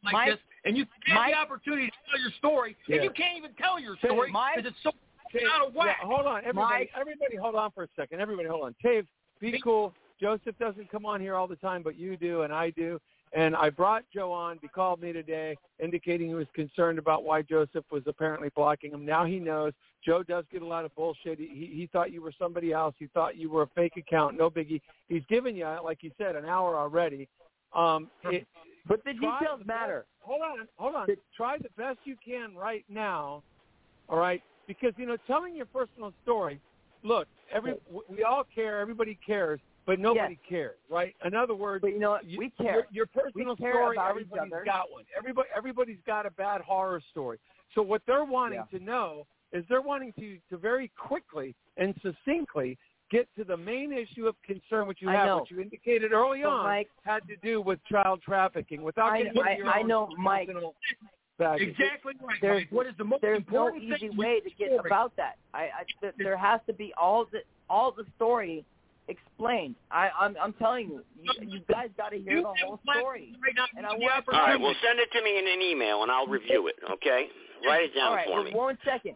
like Mike- this, and you have Mike- the opportunity to tell your story, Yeah. and you can't even tell your story because it's so Dave, out of whack. yeah, hold on, everybody, Mike- everybody, hold on for a second. Everybody, hold on. Dave, be cool. Joseph doesn't come on here all the time, but you do, and I do. And I brought Joe on. He called me today, indicating he was concerned about why Joseph was apparently blocking him. Now he knows. Joe does get a lot of bullshit. He, he, thought you were somebody else. He thought you were a fake account. No biggie. He's given you, like you said, an hour already. Um, it, But the details the matter. best- hold on, hold on. Try the best you can right now. All right, because you know, telling your personal story. Look, every we all care. Everybody cares, but nobody cares, right? In other words, But you know what? We care. Your, your personal care story. everybody's got one. Everybody, everybody's got a bad horror story. So what they're wanting Yeah. to know is they're wanting to to very quickly and succinctly get to the main issue of concern, which you I have, know. which you indicated early So, on Mike- had to do with child trafficking. Without I- getting into I- your I own know, Mike. personal baggage. Exactly right. There's, Mike. What is the most there's no important easy thing way to get story? about that. I, I th- there has to be all the all the story explained. I, I'm I'm telling you, you, you guys got to hear You the whole story. right. And I want All right, well, send it to me in an email and I'll review it. Okay, write it down All right, for me. one second.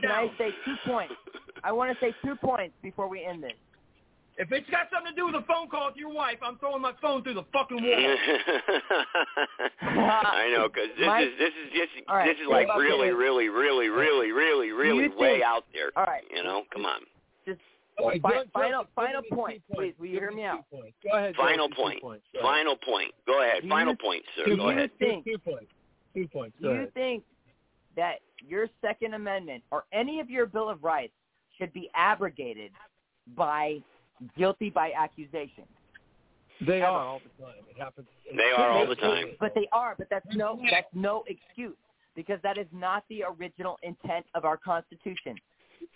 Can I say two points? I want to say two points before we end this. If it's got something to do with a phone call with your wife, I'm throwing my phone through the fucking wall. I know, because this Mike- is this is this, All right, this is like about really, really, really, really, really, really way out there. All right. You know, come on. Just All right, Fi- Joe- final Joe, final give me point, please. Will you hear me me out? Go ahead. Final two point. points. Go ahead. Final point. Go ahead. Do Final you- point, sir. do Go you ahead. think Two points. Two points. Do Go you ahead. think that your Second Amendment or any of your Bill of Rights should be abrogated by guilty by accusation? They are all the time. It happens. They are all the time. But they are, but that's no that's no excuse because that is not the original intent of our Constitution.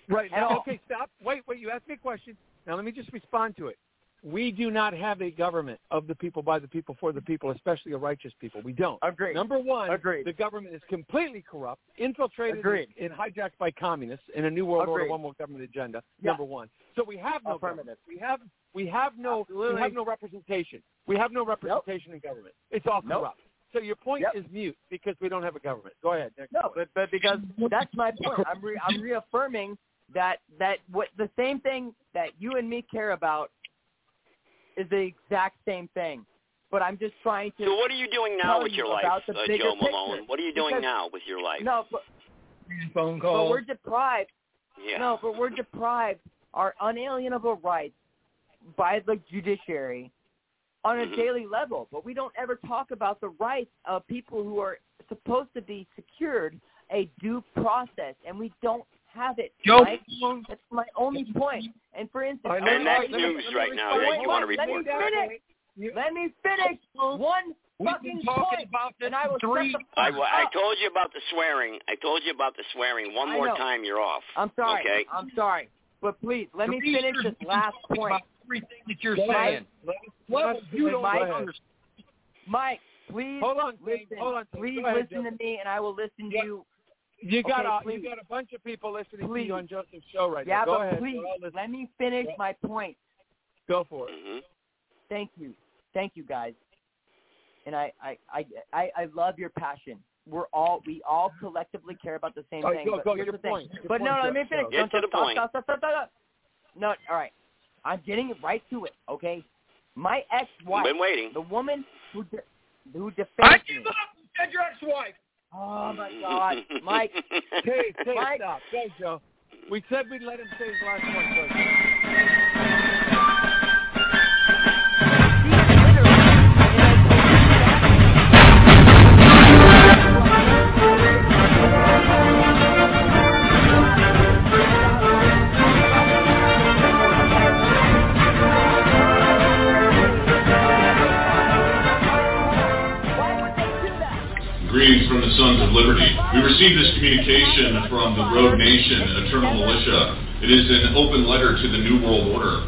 Right. Now, all. okay, stop. Wait, wait. You asked me a question. Now let me just respond to it. We do not have a government of the people, by the people, for the people, especially a righteous people. We don't. Agreed. Number one, Agreed. the government is completely corrupt, infiltrated, Agreed. and hijacked by communists in a new world order, one world government agenda. Yeah. Number one. So we have no government. We have we have no Absolutely. we have no representation. We have no representation in government. It's all Nope. Corrupt. So your point Yep. is mute because we don't have a government. Go ahead. Next. No, but but because that's my point. I'm re- I'm reaffirming that that what the same thing that you and me care about is the exact same thing. But I'm just trying to. So what are you doing now with you your life, about the uh, bigger Joe Malone? picture. What are you doing Because- now with your life? No, but, Phone but we're deprived. Yeah. No, but we're deprived our unalienable rights by the judiciary on a Mhm. daily level. But we don't ever talk about the rights of people who are supposed to be secured a due process, and we don't have it. Joe- Mike. That's my only point. And for instance, I know. And that's Let news me right now respond. that you want to wait, let me report. finish. Let me finish one We've fucking been talking point, about this and I will three- the I, fuck I told you about the swearing. I told you about the swearing. One I more know. time, you're off. I'm sorry. Okay. I'm sorry. But please, let me finish this last is point. About Everything that you're Go saying. ahead. Let- What you don't Mike- understand. Mike, please Hold on, listen. Hold on. Please ahead, listen Joe. to me, and I will listen to Yeah. you. You got Okay, a you got a bunch of people listening to you on Joseph's show right yeah, now. Go but ahead. please We're all listening. let me finish Yeah. my point. Go for it. hmm Thank you, thank you, guys. And I, I, I, I, I love your passion. We're all, we all collectively care about the same All right, thing. go- but go, here's your the thing. point. Your But no, point, no, let me finish. Go. Get to Don't- the stop, point. Stop, stop, stop, stop. No, all right. I'm getting right to it. Okay. My ex-wife, Been waiting. the woman who de- who I defends me. give up. You said your ex-wife. Oh my God, Mike. Okay, okay, Mike. stop. Go, Joe. We said we'd let him say his last one first. Received this communication from the Rogue Nation, Eternal Militia. It is an open letter to the New World Order.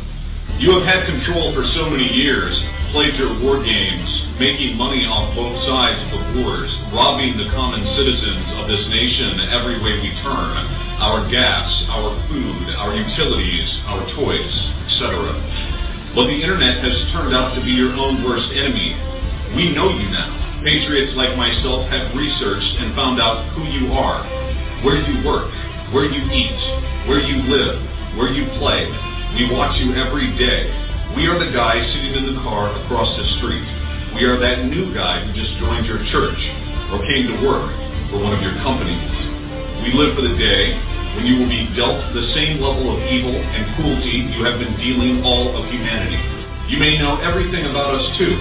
You have had control for so many years, played your war games, making money off both sides of the wars, robbing the common citizens of this nation every way we turn, our gas, our food, our utilities, our toys, etc. But the internet has turned out to be your own worst enemy. We know you now. Patriots like myself have researched and found out who you are, where you work, where you eat, where you live, where you play. We watch you every day. We are the guy sitting in the car across the street. We are that new guy who just joined your church or came to work for one of your companies. We live for the day when you will be dealt the same level of evil and cruelty you have been dealing all of humanity. You may know everything about us too,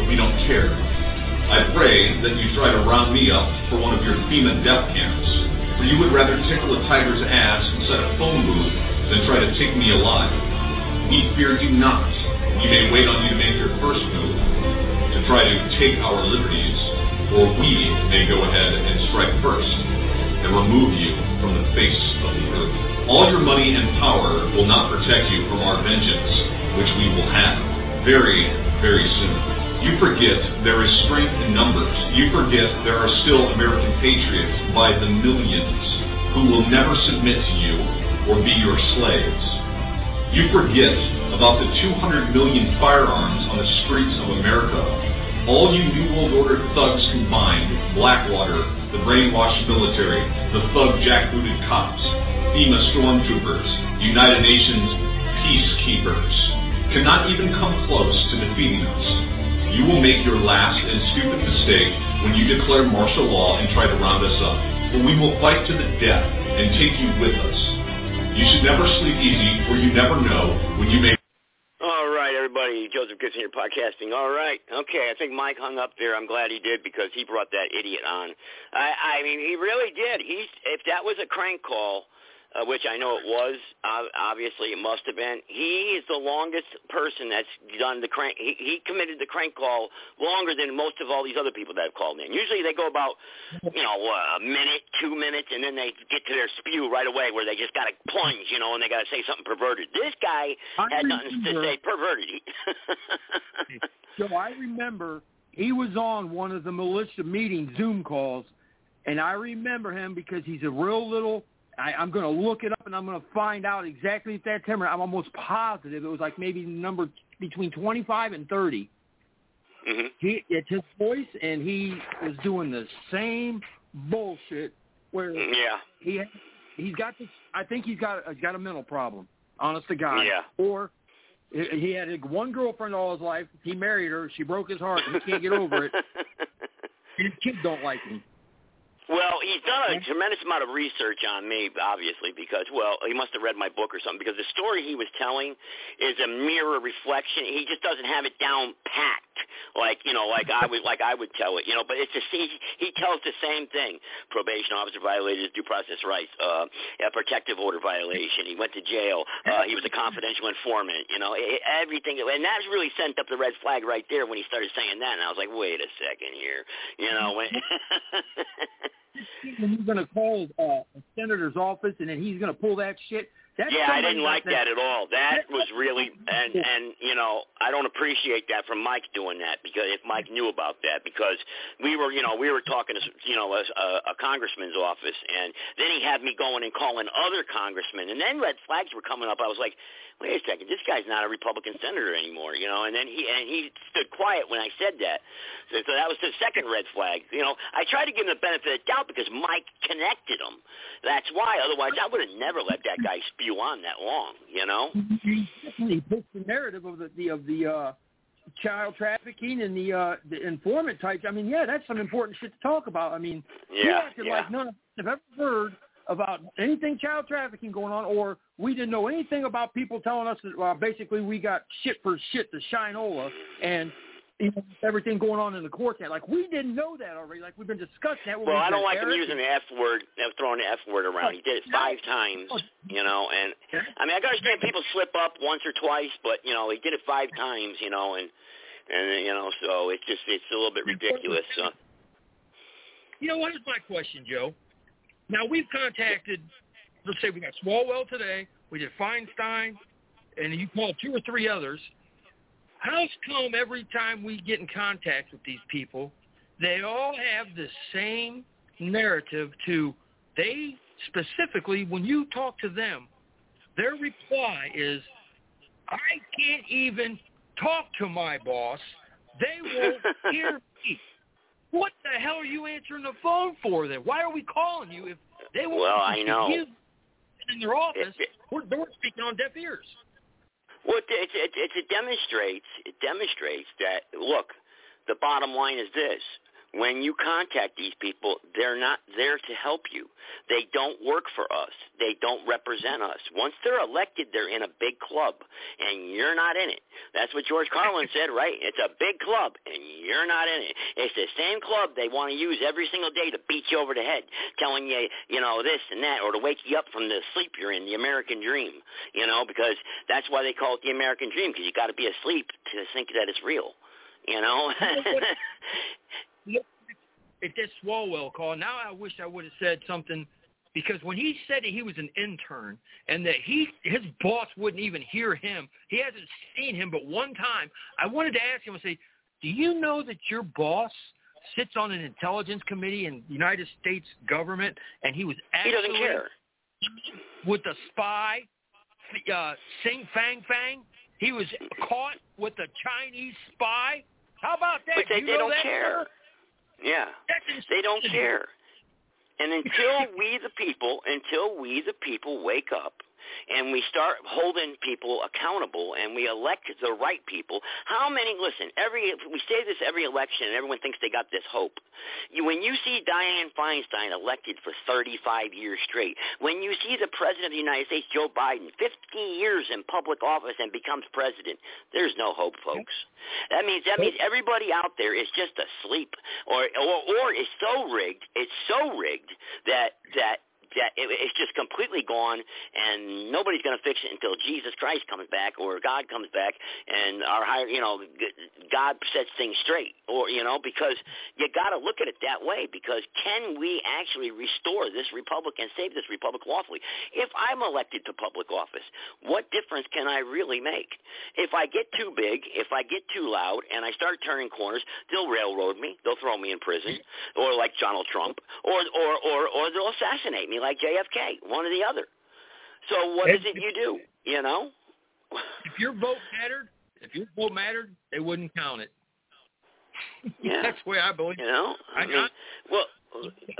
but we don't care. I pray that you try to round me up for one of your FEMA death camps, for you would rather tickle a tiger's ass inside a phone booth than try to take me alive. We fear you not. We may wait on you to make your first move, to try to take our liberties, or we may go ahead and strike first, and remove you from the face of the earth. All your money and power will not protect you from our vengeance, which we will have very, very soon. You forget there is strength in numbers. You forget there are still American patriots by the millions who will never submit to you or be your slaves. You forget about the 200 million firearms on the streets of America. All you New World Order thugs combined, Blackwater, the brainwashed military, the thug jackbooted cops, FEMA stormtroopers, United Nations peacekeepers, cannot even come close to defeating us. You will make your last and stupid mistake when you declare martial law and try to round us up. But we will fight to the death and take you with us. You should never sleep easy, for you never know when you may. All right, everybody. Joseph Gibson here, podcasting. All right. Okay, I think Mike hung up there. I'm glad he did because he brought that idiot on. I, I mean, he really did. He's if that was a crank call, uh, which I know it was. Uh, obviously, it must have been. He is the longest person that's done the crank. He, he committed the crank call longer than most of all these other people that have called in. Usually, they go about you know a minute, two minutes, and then they get to their spew right away, where they just got to plunge, you know, and they got to say something perverted. This guy I had nothing to say perverted. So I remember he was on one of the militia meeting Zoom calls, and I remember him because he's a real little. I, I'm going to look it up and I'm going to find out exactly if that timber. I'm almost positive it was like maybe number between 25 and 30. mm-hmm. He it's his voice, and he was doing the same bullshit where Yeah. he he's got this. I think he's got he's got a mental problem. Honest to God. Yeah. Or he he had one girlfriend all his life. He married her. She broke his heart. He can't get over it. And his kids don't like him. Well, he's done a tremendous amount of research on me, obviously, because well, he must have read my book or something. Because the story he was telling is a mirror reflection. He just doesn't have it down packed, like you know, like I would, like I would tell it, you know. But it's just he, he tells the same thing: probation officer violated his due process rights, uh, a protective order violation. He went to jail. Uh, he was a confidential informant. You know, e- everything, and that really sent up the red flag right there when he started saying that. And I was like, wait a second here, you know. When, When he's going to call uh, a senator's office, and then he's going to pull that shit. That's yeah, I didn't like that at all. That was really, and and you know, I don't appreciate that from Mike doing that because if Mike knew about that, because we were, you know, we were talking to, you know, a, a congressman's office, and then he had me going and calling other congressmen, and then red flags were coming up. I was like, wait a second, this guy's not a Republican senator anymore, you know. And then he and he stood quiet when I said that, so, so that was the second red flag. You know, I tried to give him the benefit of the doubt because Mike connected him. That's why. Otherwise, I would have never let that guy spew on that long. You know. he definitely puts the narrative of the, the of the uh child trafficking and the uh the informant types. I mean, yeah, that's some important shit to talk about. I mean, he Yeah, acted yeah. like none of us have ever heard about anything child trafficking going on, or we didn't know anything about people telling us that uh, basically we got shit for shit to Shinola and you know, everything going on in the court. That like we didn't know that already. Like we've been discussing that. Well, I don't like him using the F word, throwing the F word around. He did it five times, you know. And I mean, I can understand people slip up once or twice, but you know, he did it five times, you know, and and you know, so it's just it's a little bit ridiculous. So. You know what is my question, Joe? Now we've contacted, let's say we got Swalwell today, we did Feinstein, and you called two or three others. How's come every time we get in contact with these people, they all have the same narrative to they specifically when you talk to them, their reply is, I can't even talk to my boss. They won't hear me. What the hell are you answering the phone for then? Why are we calling you if they won't Well, I know. you in their office? We're, we're speaking on deaf ears. Well, it, it, it, it, it demonstrates it demonstrates that look, the bottom line is this: when you contact these people, they're not there to help you. They don't work for us. They don't represent us. Once they're elected, they're in a big club, and you're not in it. That's what George Carlin said, right? It's a big club, and you're not in it. It's the same club they want to use every single day to beat you over the head, telling you, you know, this and that, or to wake you up from the sleep you're in, the American dream, you know, because that's why they call it the American dream, because you got to be asleep to think that it's real, you know? At this Swalwell call, now I wish I would have said something because when he said that he was an intern and that he his boss wouldn't even hear him, he hasn't seen him but one time. I wanted to ask him and say, "Do you know that your boss sits on an intelligence committee in the United States government and he was he doesn't care. with the spy, uh, Sing Fang Fang? He was caught with a Chinese spy. How about that? But they, You they know don't that, care. Yeah. They don't care. And until we the people, until we the people wake up and we start holding people accountable and we elect the right people, how many, listen, every, we say this every election and everyone thinks they got this hope. You, when you see Dianne Feinstein elected for 35 years straight, when you see the President of the United States, Joe Biden, 15 years in public office and becomes president, there's no hope, folks. That means that means everybody out there is just asleep, or or or is so rigged. It's so rigged that that that it, it's just completely gone, and nobody's going to fix it until Jesus Christ comes back or God comes back, and our higher, you know, God sets things straight, or you know, because you got to look at it that way. Because can we actually restore this republic and save this republic lawfully? If I'm elected to public office, what difference can I really make? If I get too big, if I get too loud, and I start turning corners, they'll railroad me, they'll throw me in prison, or like Donald Trump, or or or or they'll assassinate me like JFK, one or the other. So what what is it you do? You know? If your vote mattered, if your vote mattered, they wouldn't count it. Yeah. That's the way I believe. You know? I, I mean, well,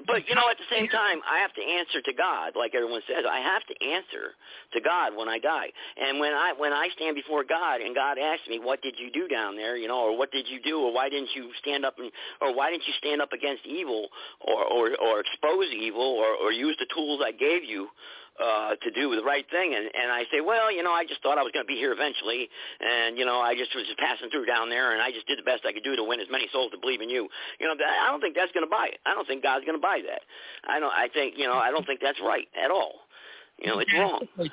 but you know, at the same time, I have to answer to God, like everyone says. I have to answer to God when I die, and when I when I stand before God and God asks me, "What did you do down there?" You know, or "What did you do?" or "Why didn't you stand up and," or "Why didn't you stand up against evil?" or or or expose evil, or or use the tools I gave you uh to do the right thing and and I say well you know I just thought I was going to be here eventually and you know I just was just passing through down there and I just did the best I could do to win as many souls to believe in you you know I don't think that's going to buy it I don't think God's going to buy that I don't I think you know I don't think that's right at all you know it's wrong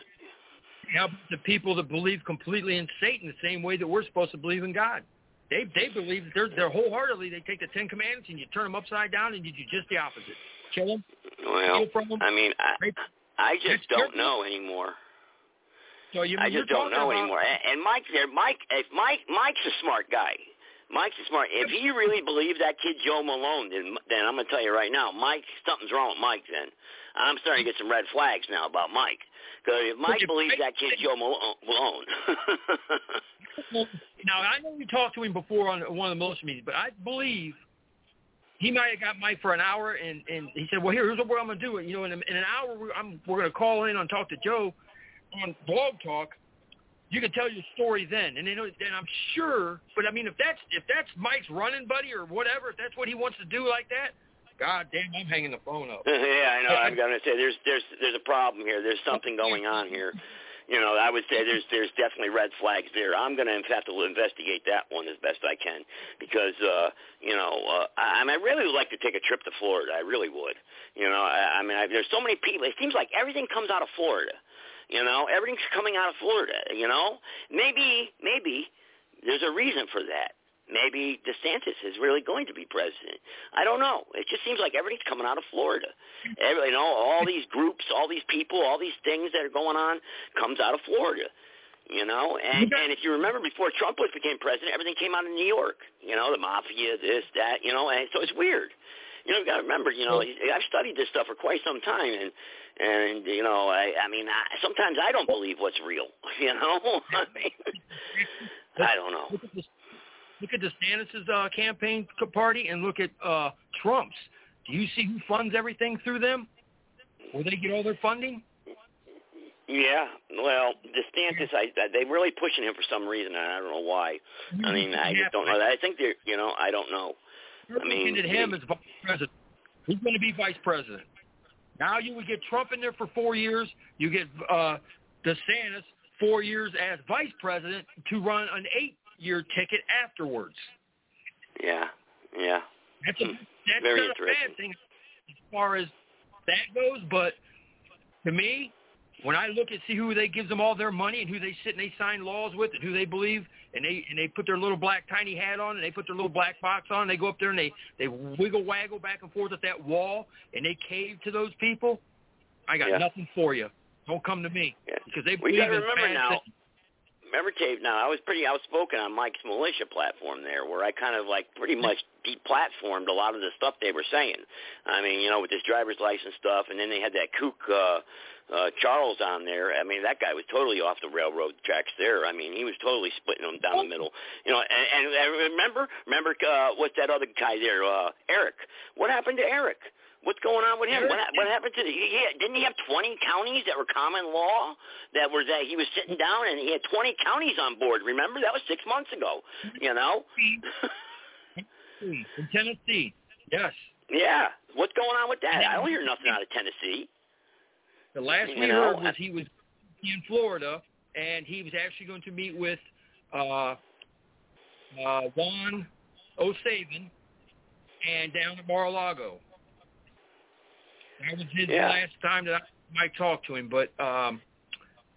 about the people that believe completely in Satan the same way that we're supposed to believe in God? They they believe that they're they're wholeheartedly they take the Ten Commandments and you turn them upside down and you do just the opposite. Kill them. well from them. I mean I I just don't know anymore So you, I just don't know anymore. And, and Mike, there, Mike, if Mike, Mike's a smart guy. Mike's a smart. If he really believes that kid Joe Malone, then then I'm gonna tell you right now, Mike, something's wrong with Mike. Then I'm starting to get some red flags now about Mike. Because if Mike believes that kid Joe Malo- Malone, Now I know you talked to him before on one of the most meetings, but I believe he might have got Mike for an hour, and and he said, "Well, here, here's what I'm gonna do. You know, in, a, in an hour, we're, I'm, we're gonna call in and talk to Joe on Blog Talk. You can tell your story then, and then, then I'm sure. But I mean, if that's if that's Mike's running buddy or whatever, if that's what he wants to do like that, God damn, I'm hanging the phone up. yeah, I know. I'm gonna say there's there's there's a problem here. There's something going on here. You know, I would say there's there's definitely red flags there. I'm going to have to investigate that one as best I can because uh, you know uh, I, I mean I really would like to take a trip to Florida. I really would. You know, I, I mean I, there's so many people. It seems like everything comes out of Florida. You know, everything's coming out of Florida. You know, maybe maybe there's a reason for that. Maybe DeSantis is really going to be president. I don't know. It just seems like everything's coming out of Florida. Every, you know, all these groups, all these people, all these things that are going on comes out of Florida. You know, and and if you remember before Trump was became president, everything came out of New York. You know, the mafia, this, that. You know, and so it's weird. You know, you got to remember. You know, I've studied this stuff for quite some time, and and you know, I I mean, I, sometimes I don't believe what's real. You know, I mean, I don't know. Look at, DeSantis' uh, campaign party and look at uh, Trump's. Do you see who funds everything through them? Where they get all their funding? Yeah, well, DeSantis, I, I they really pushing him for some reason, and I don't know why. I mean, I just don't know. I think they're, you know, I don't know. They're I mean, looking at him as vice president. He's going to be vice president. Now you would get Trump in there for four years. You get uh, DeSantis four years as vice president to run an eight-year ticket afterwards. yeah, yeah. That's a hmm. that's Very not a interesting. bad thing as far as that goes. But to me, when I look and see who they gives them all their money and who they sit and they sign laws with and who they believe and they and they put their little black tiny hat on and they put their little black box on and they go up there and they they wiggle waggle back and forth at that wall and they cave to those people. I got Yeah. nothing for you. Don't come to me because they We believe got to in remember now. Remember, Dave? Now I was pretty outspoken on Mike's militia platform there, where I kind of like pretty much deplatformed a lot of the stuff they were saying. I mean, you know, with this driver's license stuff, and then they had that kook uh, uh, Charles on there. I mean, that guy was totally off the railroad tracks there. I mean, he was totally splitting them down the middle. You know, and, and, and remember, remember uh, what's that other guy there, uh, Eric? What happened to Eric? What's going on with him? What, what happened to the? Yeah, didn't he have 20 counties that were common law? That were that he was sitting down and he had 20 counties on board. Remember that was six months ago. You know. In Tennessee, yes. yeah. What's going on with that? I don't hear nothing out of Tennessee. The last You we know, heard was he was in Florida, and he was actually going to meet with uh, uh, Juan O'Savin and down at Mar-a-Lago. That was his Yeah. last time that I might talk to him, but um,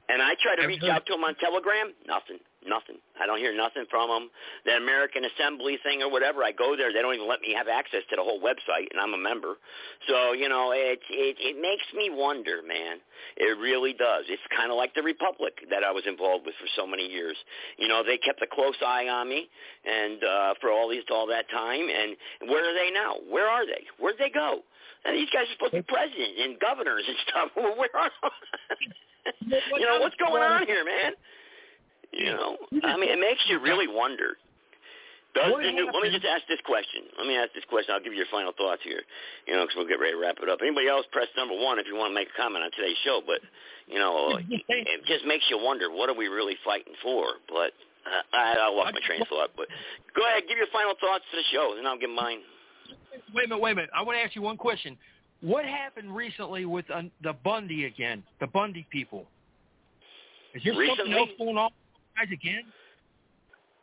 And I try to I've reach heard- out to him on Telegram. Nothing. Nothing. I don't hear nothing from him. The American Assembly thing or whatever. I go there. They don't even let me have access to the whole website, and I'm a member. So you know, it it it makes me wonder, man. It really does. It's kind of like the Republic that I was involved with for so many years. You know, they kept a close eye on me, and uh, for all these all that time. And where are they now? Where are they? Where'd they go? And these guys are supposed to be presidents and governors and stuff. Where are you know what's going on here, man? You know, I mean, it makes you really wonder. Does the new? Let me just ask this question. Let me ask this question. I'll give you your final thoughts here. You know, because we'll get ready to wrap it up. Anybody else, press number one if you want to make a comment on today's show. But you know, it just makes you wonder what are we really fighting for. But uh, I, I'll walk my train of thought. But go ahead, give your final thoughts to the show, and I'll give mine. Wait a minute, wait a minute. I want to ask you one question. What happened recently with uh, the Bundy again? The Bundy people? Is there something Recently? else going on, guys? Again?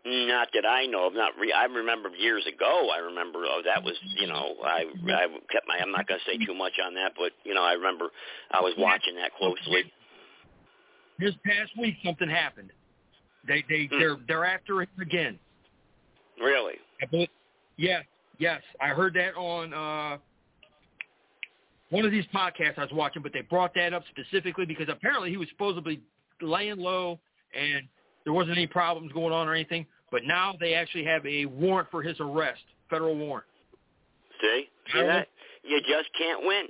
Not that I know of. Not re- I remember years ago. I remember oh, that was you know I I kept my. I'm not going to say too much on that, but you know I remember I was watching that closely. This past week, something happened. They they Hmm. they're they're after him again. Really? I believe, yes, yes. I heard that on uh one of these podcasts I was watching, but they brought that up specifically because apparently he was supposedly laying low and there wasn't any problems going on or anything. But now they actually have a warrant for his arrest, federal warrant. See, see that? You just can't win.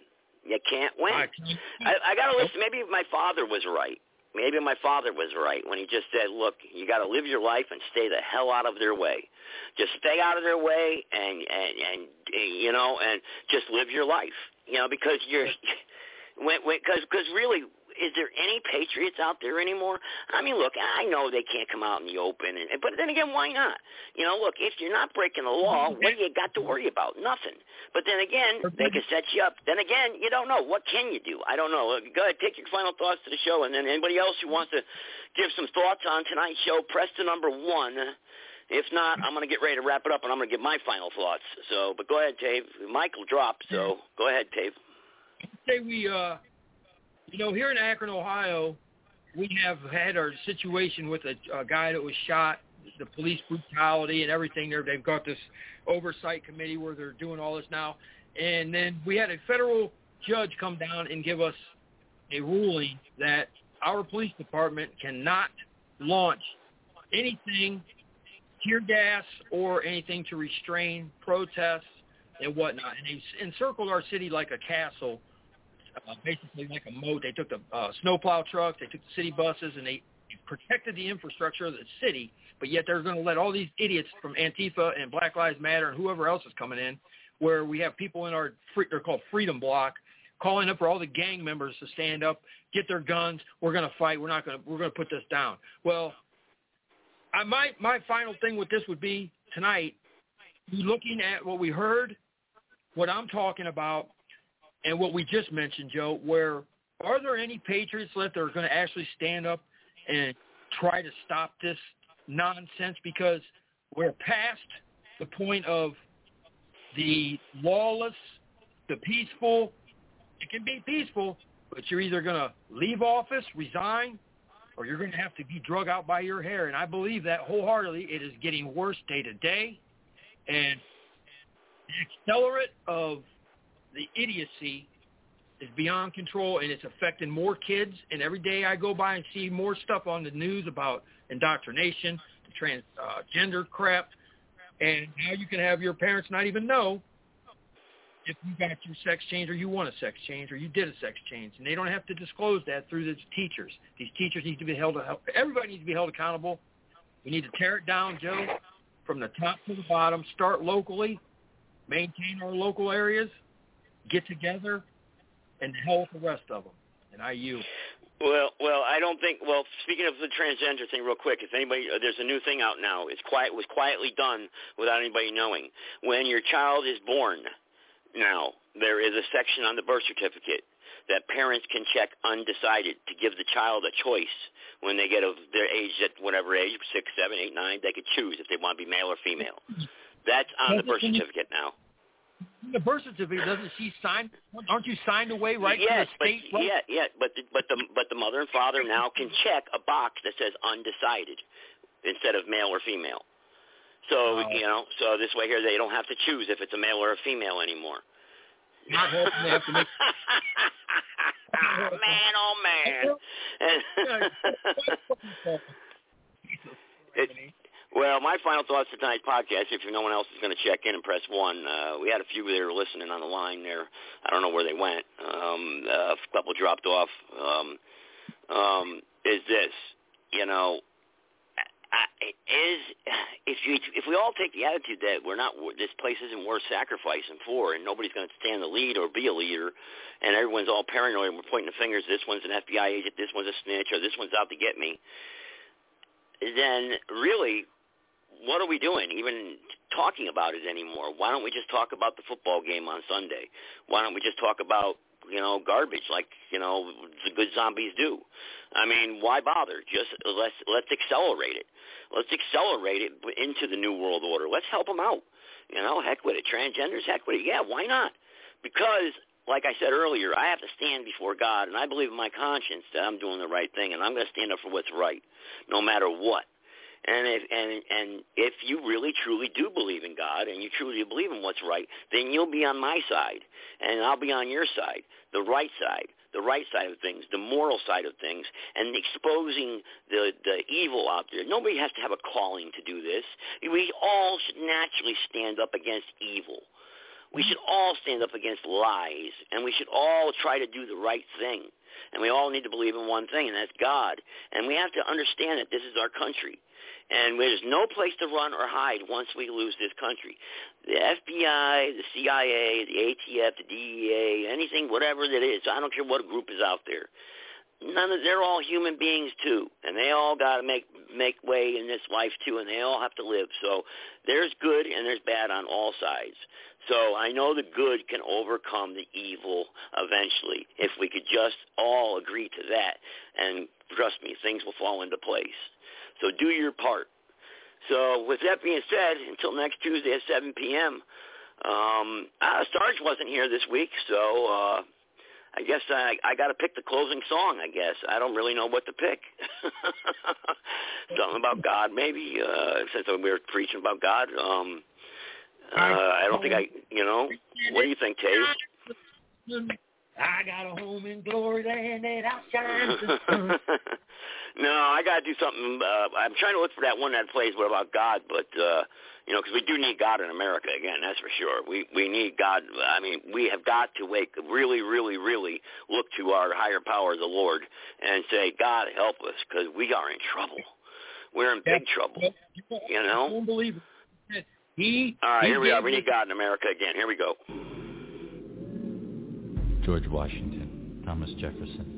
You can't win. I, I got to listen. Maybe my father was right. Maybe my father was right when he just said, "Look, you got to live your life and stay the hell out of their way. Just stay out of their way, and and and you know, and just live your life. You know, because you're because because really." Is there any patriots out there anymore? I mean, look, I know they can't come out in the open, and, but then again, why not? You know, look, if you're not breaking the law, what do you got to worry about? Nothing. But then again, they can set you up. Then again, you don't know. What can you do? I don't know. Go ahead, take your final thoughts to the show, and then anybody else who wants to give some thoughts on tonight's show, press the number one. If not, I'm going to get ready to wrap it up, and I'm going to give my final thoughts. So, but go ahead, Dave. Michael dropped, so go ahead, Dave. Say we, uh, you know, here in Akron, Ohio, we have had our situation with a, a guy that was shot, the police brutality and everything. There, they've got this oversight committee where they're doing all this now, and then we had a federal judge come down and give us a ruling that our police department cannot launch anything, tear gas or anything to restrain protests and whatnot. And they encircled our city like a castle, uh, basically like a moat. They took the uh, snowplow trucks, they took the city buses, and they protected the infrastructure of the city. But yet they're going to let all these idiots from Antifa and Black Lives Matter and whoever else is coming in, where we have people in our free, they're called Freedom BLOC, calling up for all the gang members to stand up, get their guns. We're going to fight. We're not going to. We're going to put this down. Well, I, my my final thing with this would be tonight, looking at what we heard, what I'm talking about, and what we just mentioned, Joe. Where are there any patriots left that are going to actually stand up and try to stop this nonsense? Because we're past the point of the lawless, the peaceful. It can be peaceful, but you're either going to leave office, resign, or you're going to have to be drug out by your hair. And I believe that wholeheartedly. It is getting worse day to day. And the accelerate of the idiocy is beyond control, and it's affecting more kids. And every day I go by and see more stuff on the news about indoctrination, the transgender uh, crap, and how you can have your parents not even know if you got your sex change or you want a sex change or you did a sex change. And they don't have to disclose that through the teachers. These teachers need to be held, everybody needs to be held accountable. We need to tear it down, Joe, from the top to the bottom, start locally, maintain our local areas, get together and hell with the rest of them. And I you. Well, well, I don't think. Well, speaking of the transgender thing, real quick, if anybody, uh, there's a new thing out now. It's quiet. Was quietly done without anybody knowing. When your child is born, now there is a section on the birth certificate that parents can check undecided to give the child a choice when they get of their age at whatever age, six, seven, eight, nine, they could choose if they want to be male or female. That's on the birth certificate now. The birth certificate doesn't she sign? Aren't you signed away right yes, to the state? but yeah, yeah, but the, but the but the mother and father now can check a box that says undecided instead of male or female. So you know, so this way here they don't have to choose if it's a male or a female anymore. Not hoping they have to make. man, oh man. it, well, my final thoughts for tonight's podcast, if no one else is going to check in and press one, uh, we had a few that were listening on the line there. I don't know where they went. Um, uh, a couple dropped off. Um, um, is this, you know, is if you if we all take the attitude that we're not this place isn't worth sacrificing for, and nobody's going to stand the lead or be a leader, and everyone's all paranoid and we're pointing the fingers. This one's an FBI agent. This one's a snitch, or this one's out to get me. Then really, what are we doing? Even talking about it anymore? Why don't we just talk about the football game on Sunday? Why don't we just talk about you know garbage like you know the good zombies do? I mean, why bother? Just let's let's accelerate it. Let's accelerate it into the new world order. Let's help them out. You know, heck with it. Transgenders, heck with it. Yeah, why not? Because, like I said earlier, I have to stand before God, and I believe in my conscience that I'm doing the right thing, and I'm going to stand up for what's right, no matter what. And if and and if you really truly do believe in God and you truly believe in what's right, then you'll be on my side, and I'll be on your side, the right side the right side of things, the moral side of things, and exposing the the evil out there. Nobody has to have a calling to do this. We all should naturally stand up against evil. We should all stand up against lies, and we should all try to do the right thing. And we all need to believe in one thing, and that's God. And we have to understand that this is our country. And there's no place to run or hide once we lose this country. The FBI, the CIA, the ATF, the DEA, anything, whatever it is, I don't care what group is out there. None of they're all human beings too, and they all got to make make way in this life too, and they all have to live. So there's good and there's bad on all sides. So I know the good can overcome the evil eventually if we could just all agree to that. And trust me, things will fall into place. So do your part. So with that being said, until next Tuesday at 7 p.m., um, uh, Sarge wasn't here this week, so uh, I guess I, I got to pick the closing song. I guess I don't really know what to pick. Something about God, maybe. Uh, since we were preaching about God, um, uh, I don't think I. You know, what do you think, Dave? I got a home in glory land that outshines the sun. No, I got to do something. Uh, I'm trying to look for that one that plays what about God, but uh, you know, because we do need God in America again. That's for sure. We we need God. I mean, we have got to wake really, really, really look to our higher power, the Lord, and say, God, help us, because we are in trouble. We're in big trouble. You know. Unbelievable. He. All right, he here we are. We need God in America again. Here we go. George Washington, Thomas Jefferson,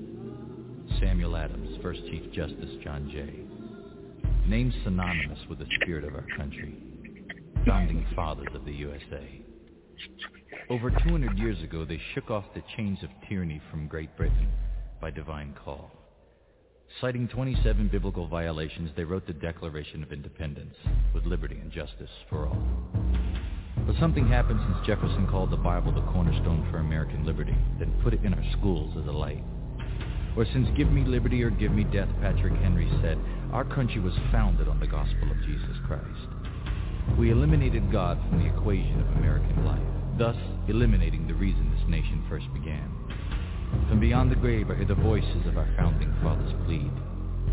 Samuel Adams, First Chief Justice John Jay. Names synonymous with the spirit of our country. Founding fathers of the USA. Over 200 years ago, they shook off the chains of tyranny from Great Britain by divine call. Citing 27 biblical violations, they wrote the Declaration of Independence with liberty and justice for all. But something happened since Jefferson called the Bible the cornerstone for American liberty, then put it in our schools as a light. Or since give me liberty or give me death, Patrick Henry said, our country was founded on the gospel of Jesus Christ. We eliminated God from the equation of American life, thus eliminating the reason this nation first began. From beyond the grave I hear the voices of our founding fathers plead.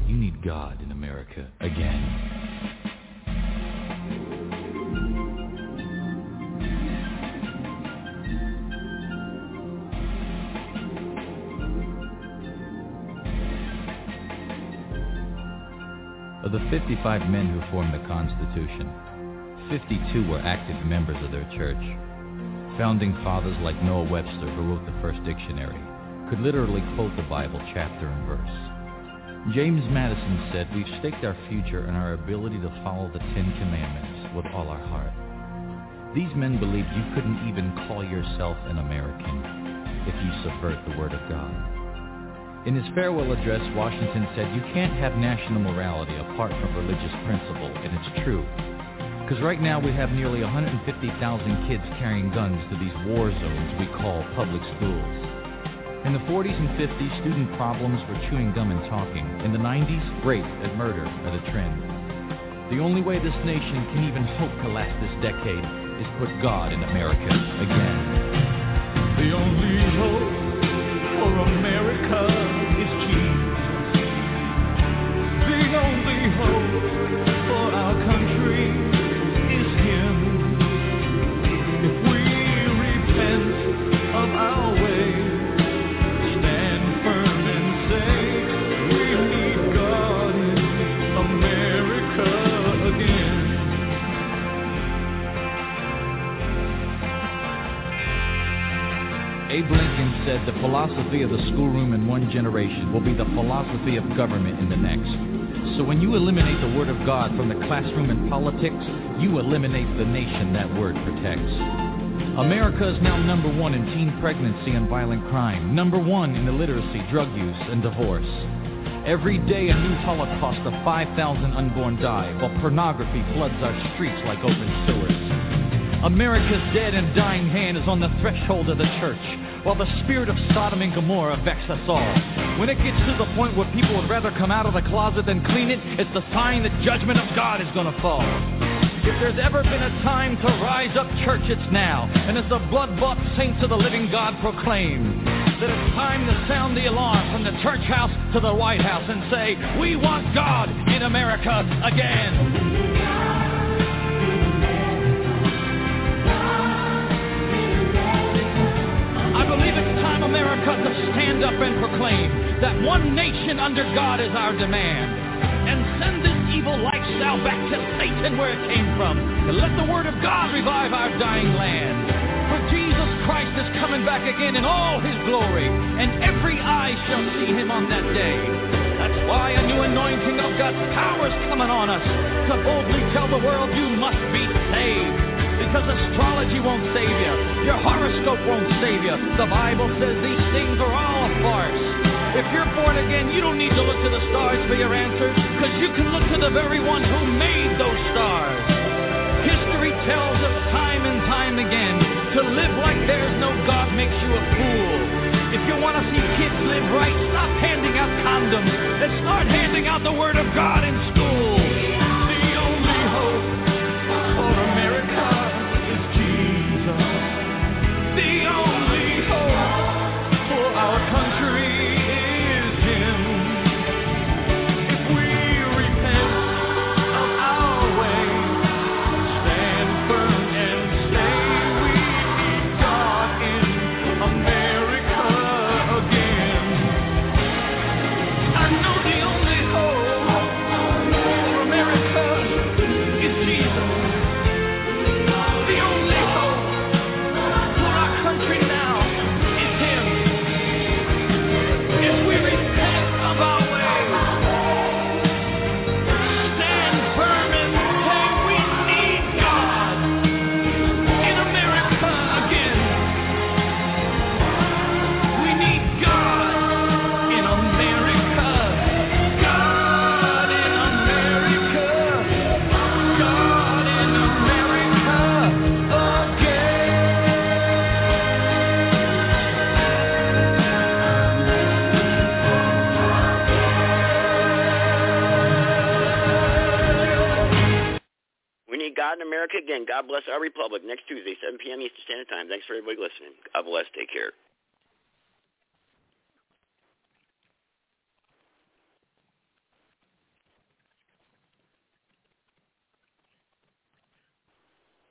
You need God in America again. Of the 55 men who formed the Constitution, 52 were active members of their church. Founding fathers like Noah Webster, who wrote the first dictionary, could literally quote the Bible chapter and verse. James Madison said, We've staked our future in our ability to follow the Ten Commandments with all our heart. These men believed you couldn't even call yourself an American if you subvert the Word of God. In his farewell address, Washington said, You can't have national morality apart from religious principle, and it's true. Because right now we have nearly 150,000 kids carrying guns to these war zones we call public schools. In the 40s and 50s, student problems were chewing gum and talking. In the 90s, rape and murder are the trend. The only way this nation can even hope to last this decade is put God in America again. The philosophy of the schoolroom in one generation will be the philosophy of government in the next. So when you eliminate the Word of God from the classroom and politics, you eliminate the nation that Word protects. America is now number one in teen pregnancy and violent crime, number one in illiteracy, drug use, and divorce. Every day a new holocaust of 5,000 unborn die, while pornography floods our streets like open sewers. America's dead and dying hand is on the threshold of the church, while the spirit of Sodom and Gomorrah vex us all. When it gets to the point where people would rather come out of the closet than clean it, it's the sign that judgment of God is going to fall. If there's ever been a time to rise up, church, it's now. And as the blood-bought saints of the living God proclaim, that it's time to sound the alarm from the church house to the White House and say, we want God in America again. Proclaim that one nation under God is our demand. And send this evil lifestyle back to Satan where it came from. And let the word of God revive our dying land. For Jesus Christ is coming back again in all his glory, and every eye shall see him on that day. That's why a new anointing of God's power is coming on us to boldly tell the world you must be saved. Because astrology won't save you. Your horoscope won't save you. The Bible says these things are all a farce. If you're born again, you don't need to look to the stars for your answers, because you can look to the very one who made those stars. History tells us time and time again, to live like there's no God makes you a fool. If you want to see kids live right, stop handing out condoms and start handing out the Word of God in school. America again. God bless our republic. Next Tuesday, 7 p.m. Eastern Standard Time. Thanks for everybody listening. God bless. Take care.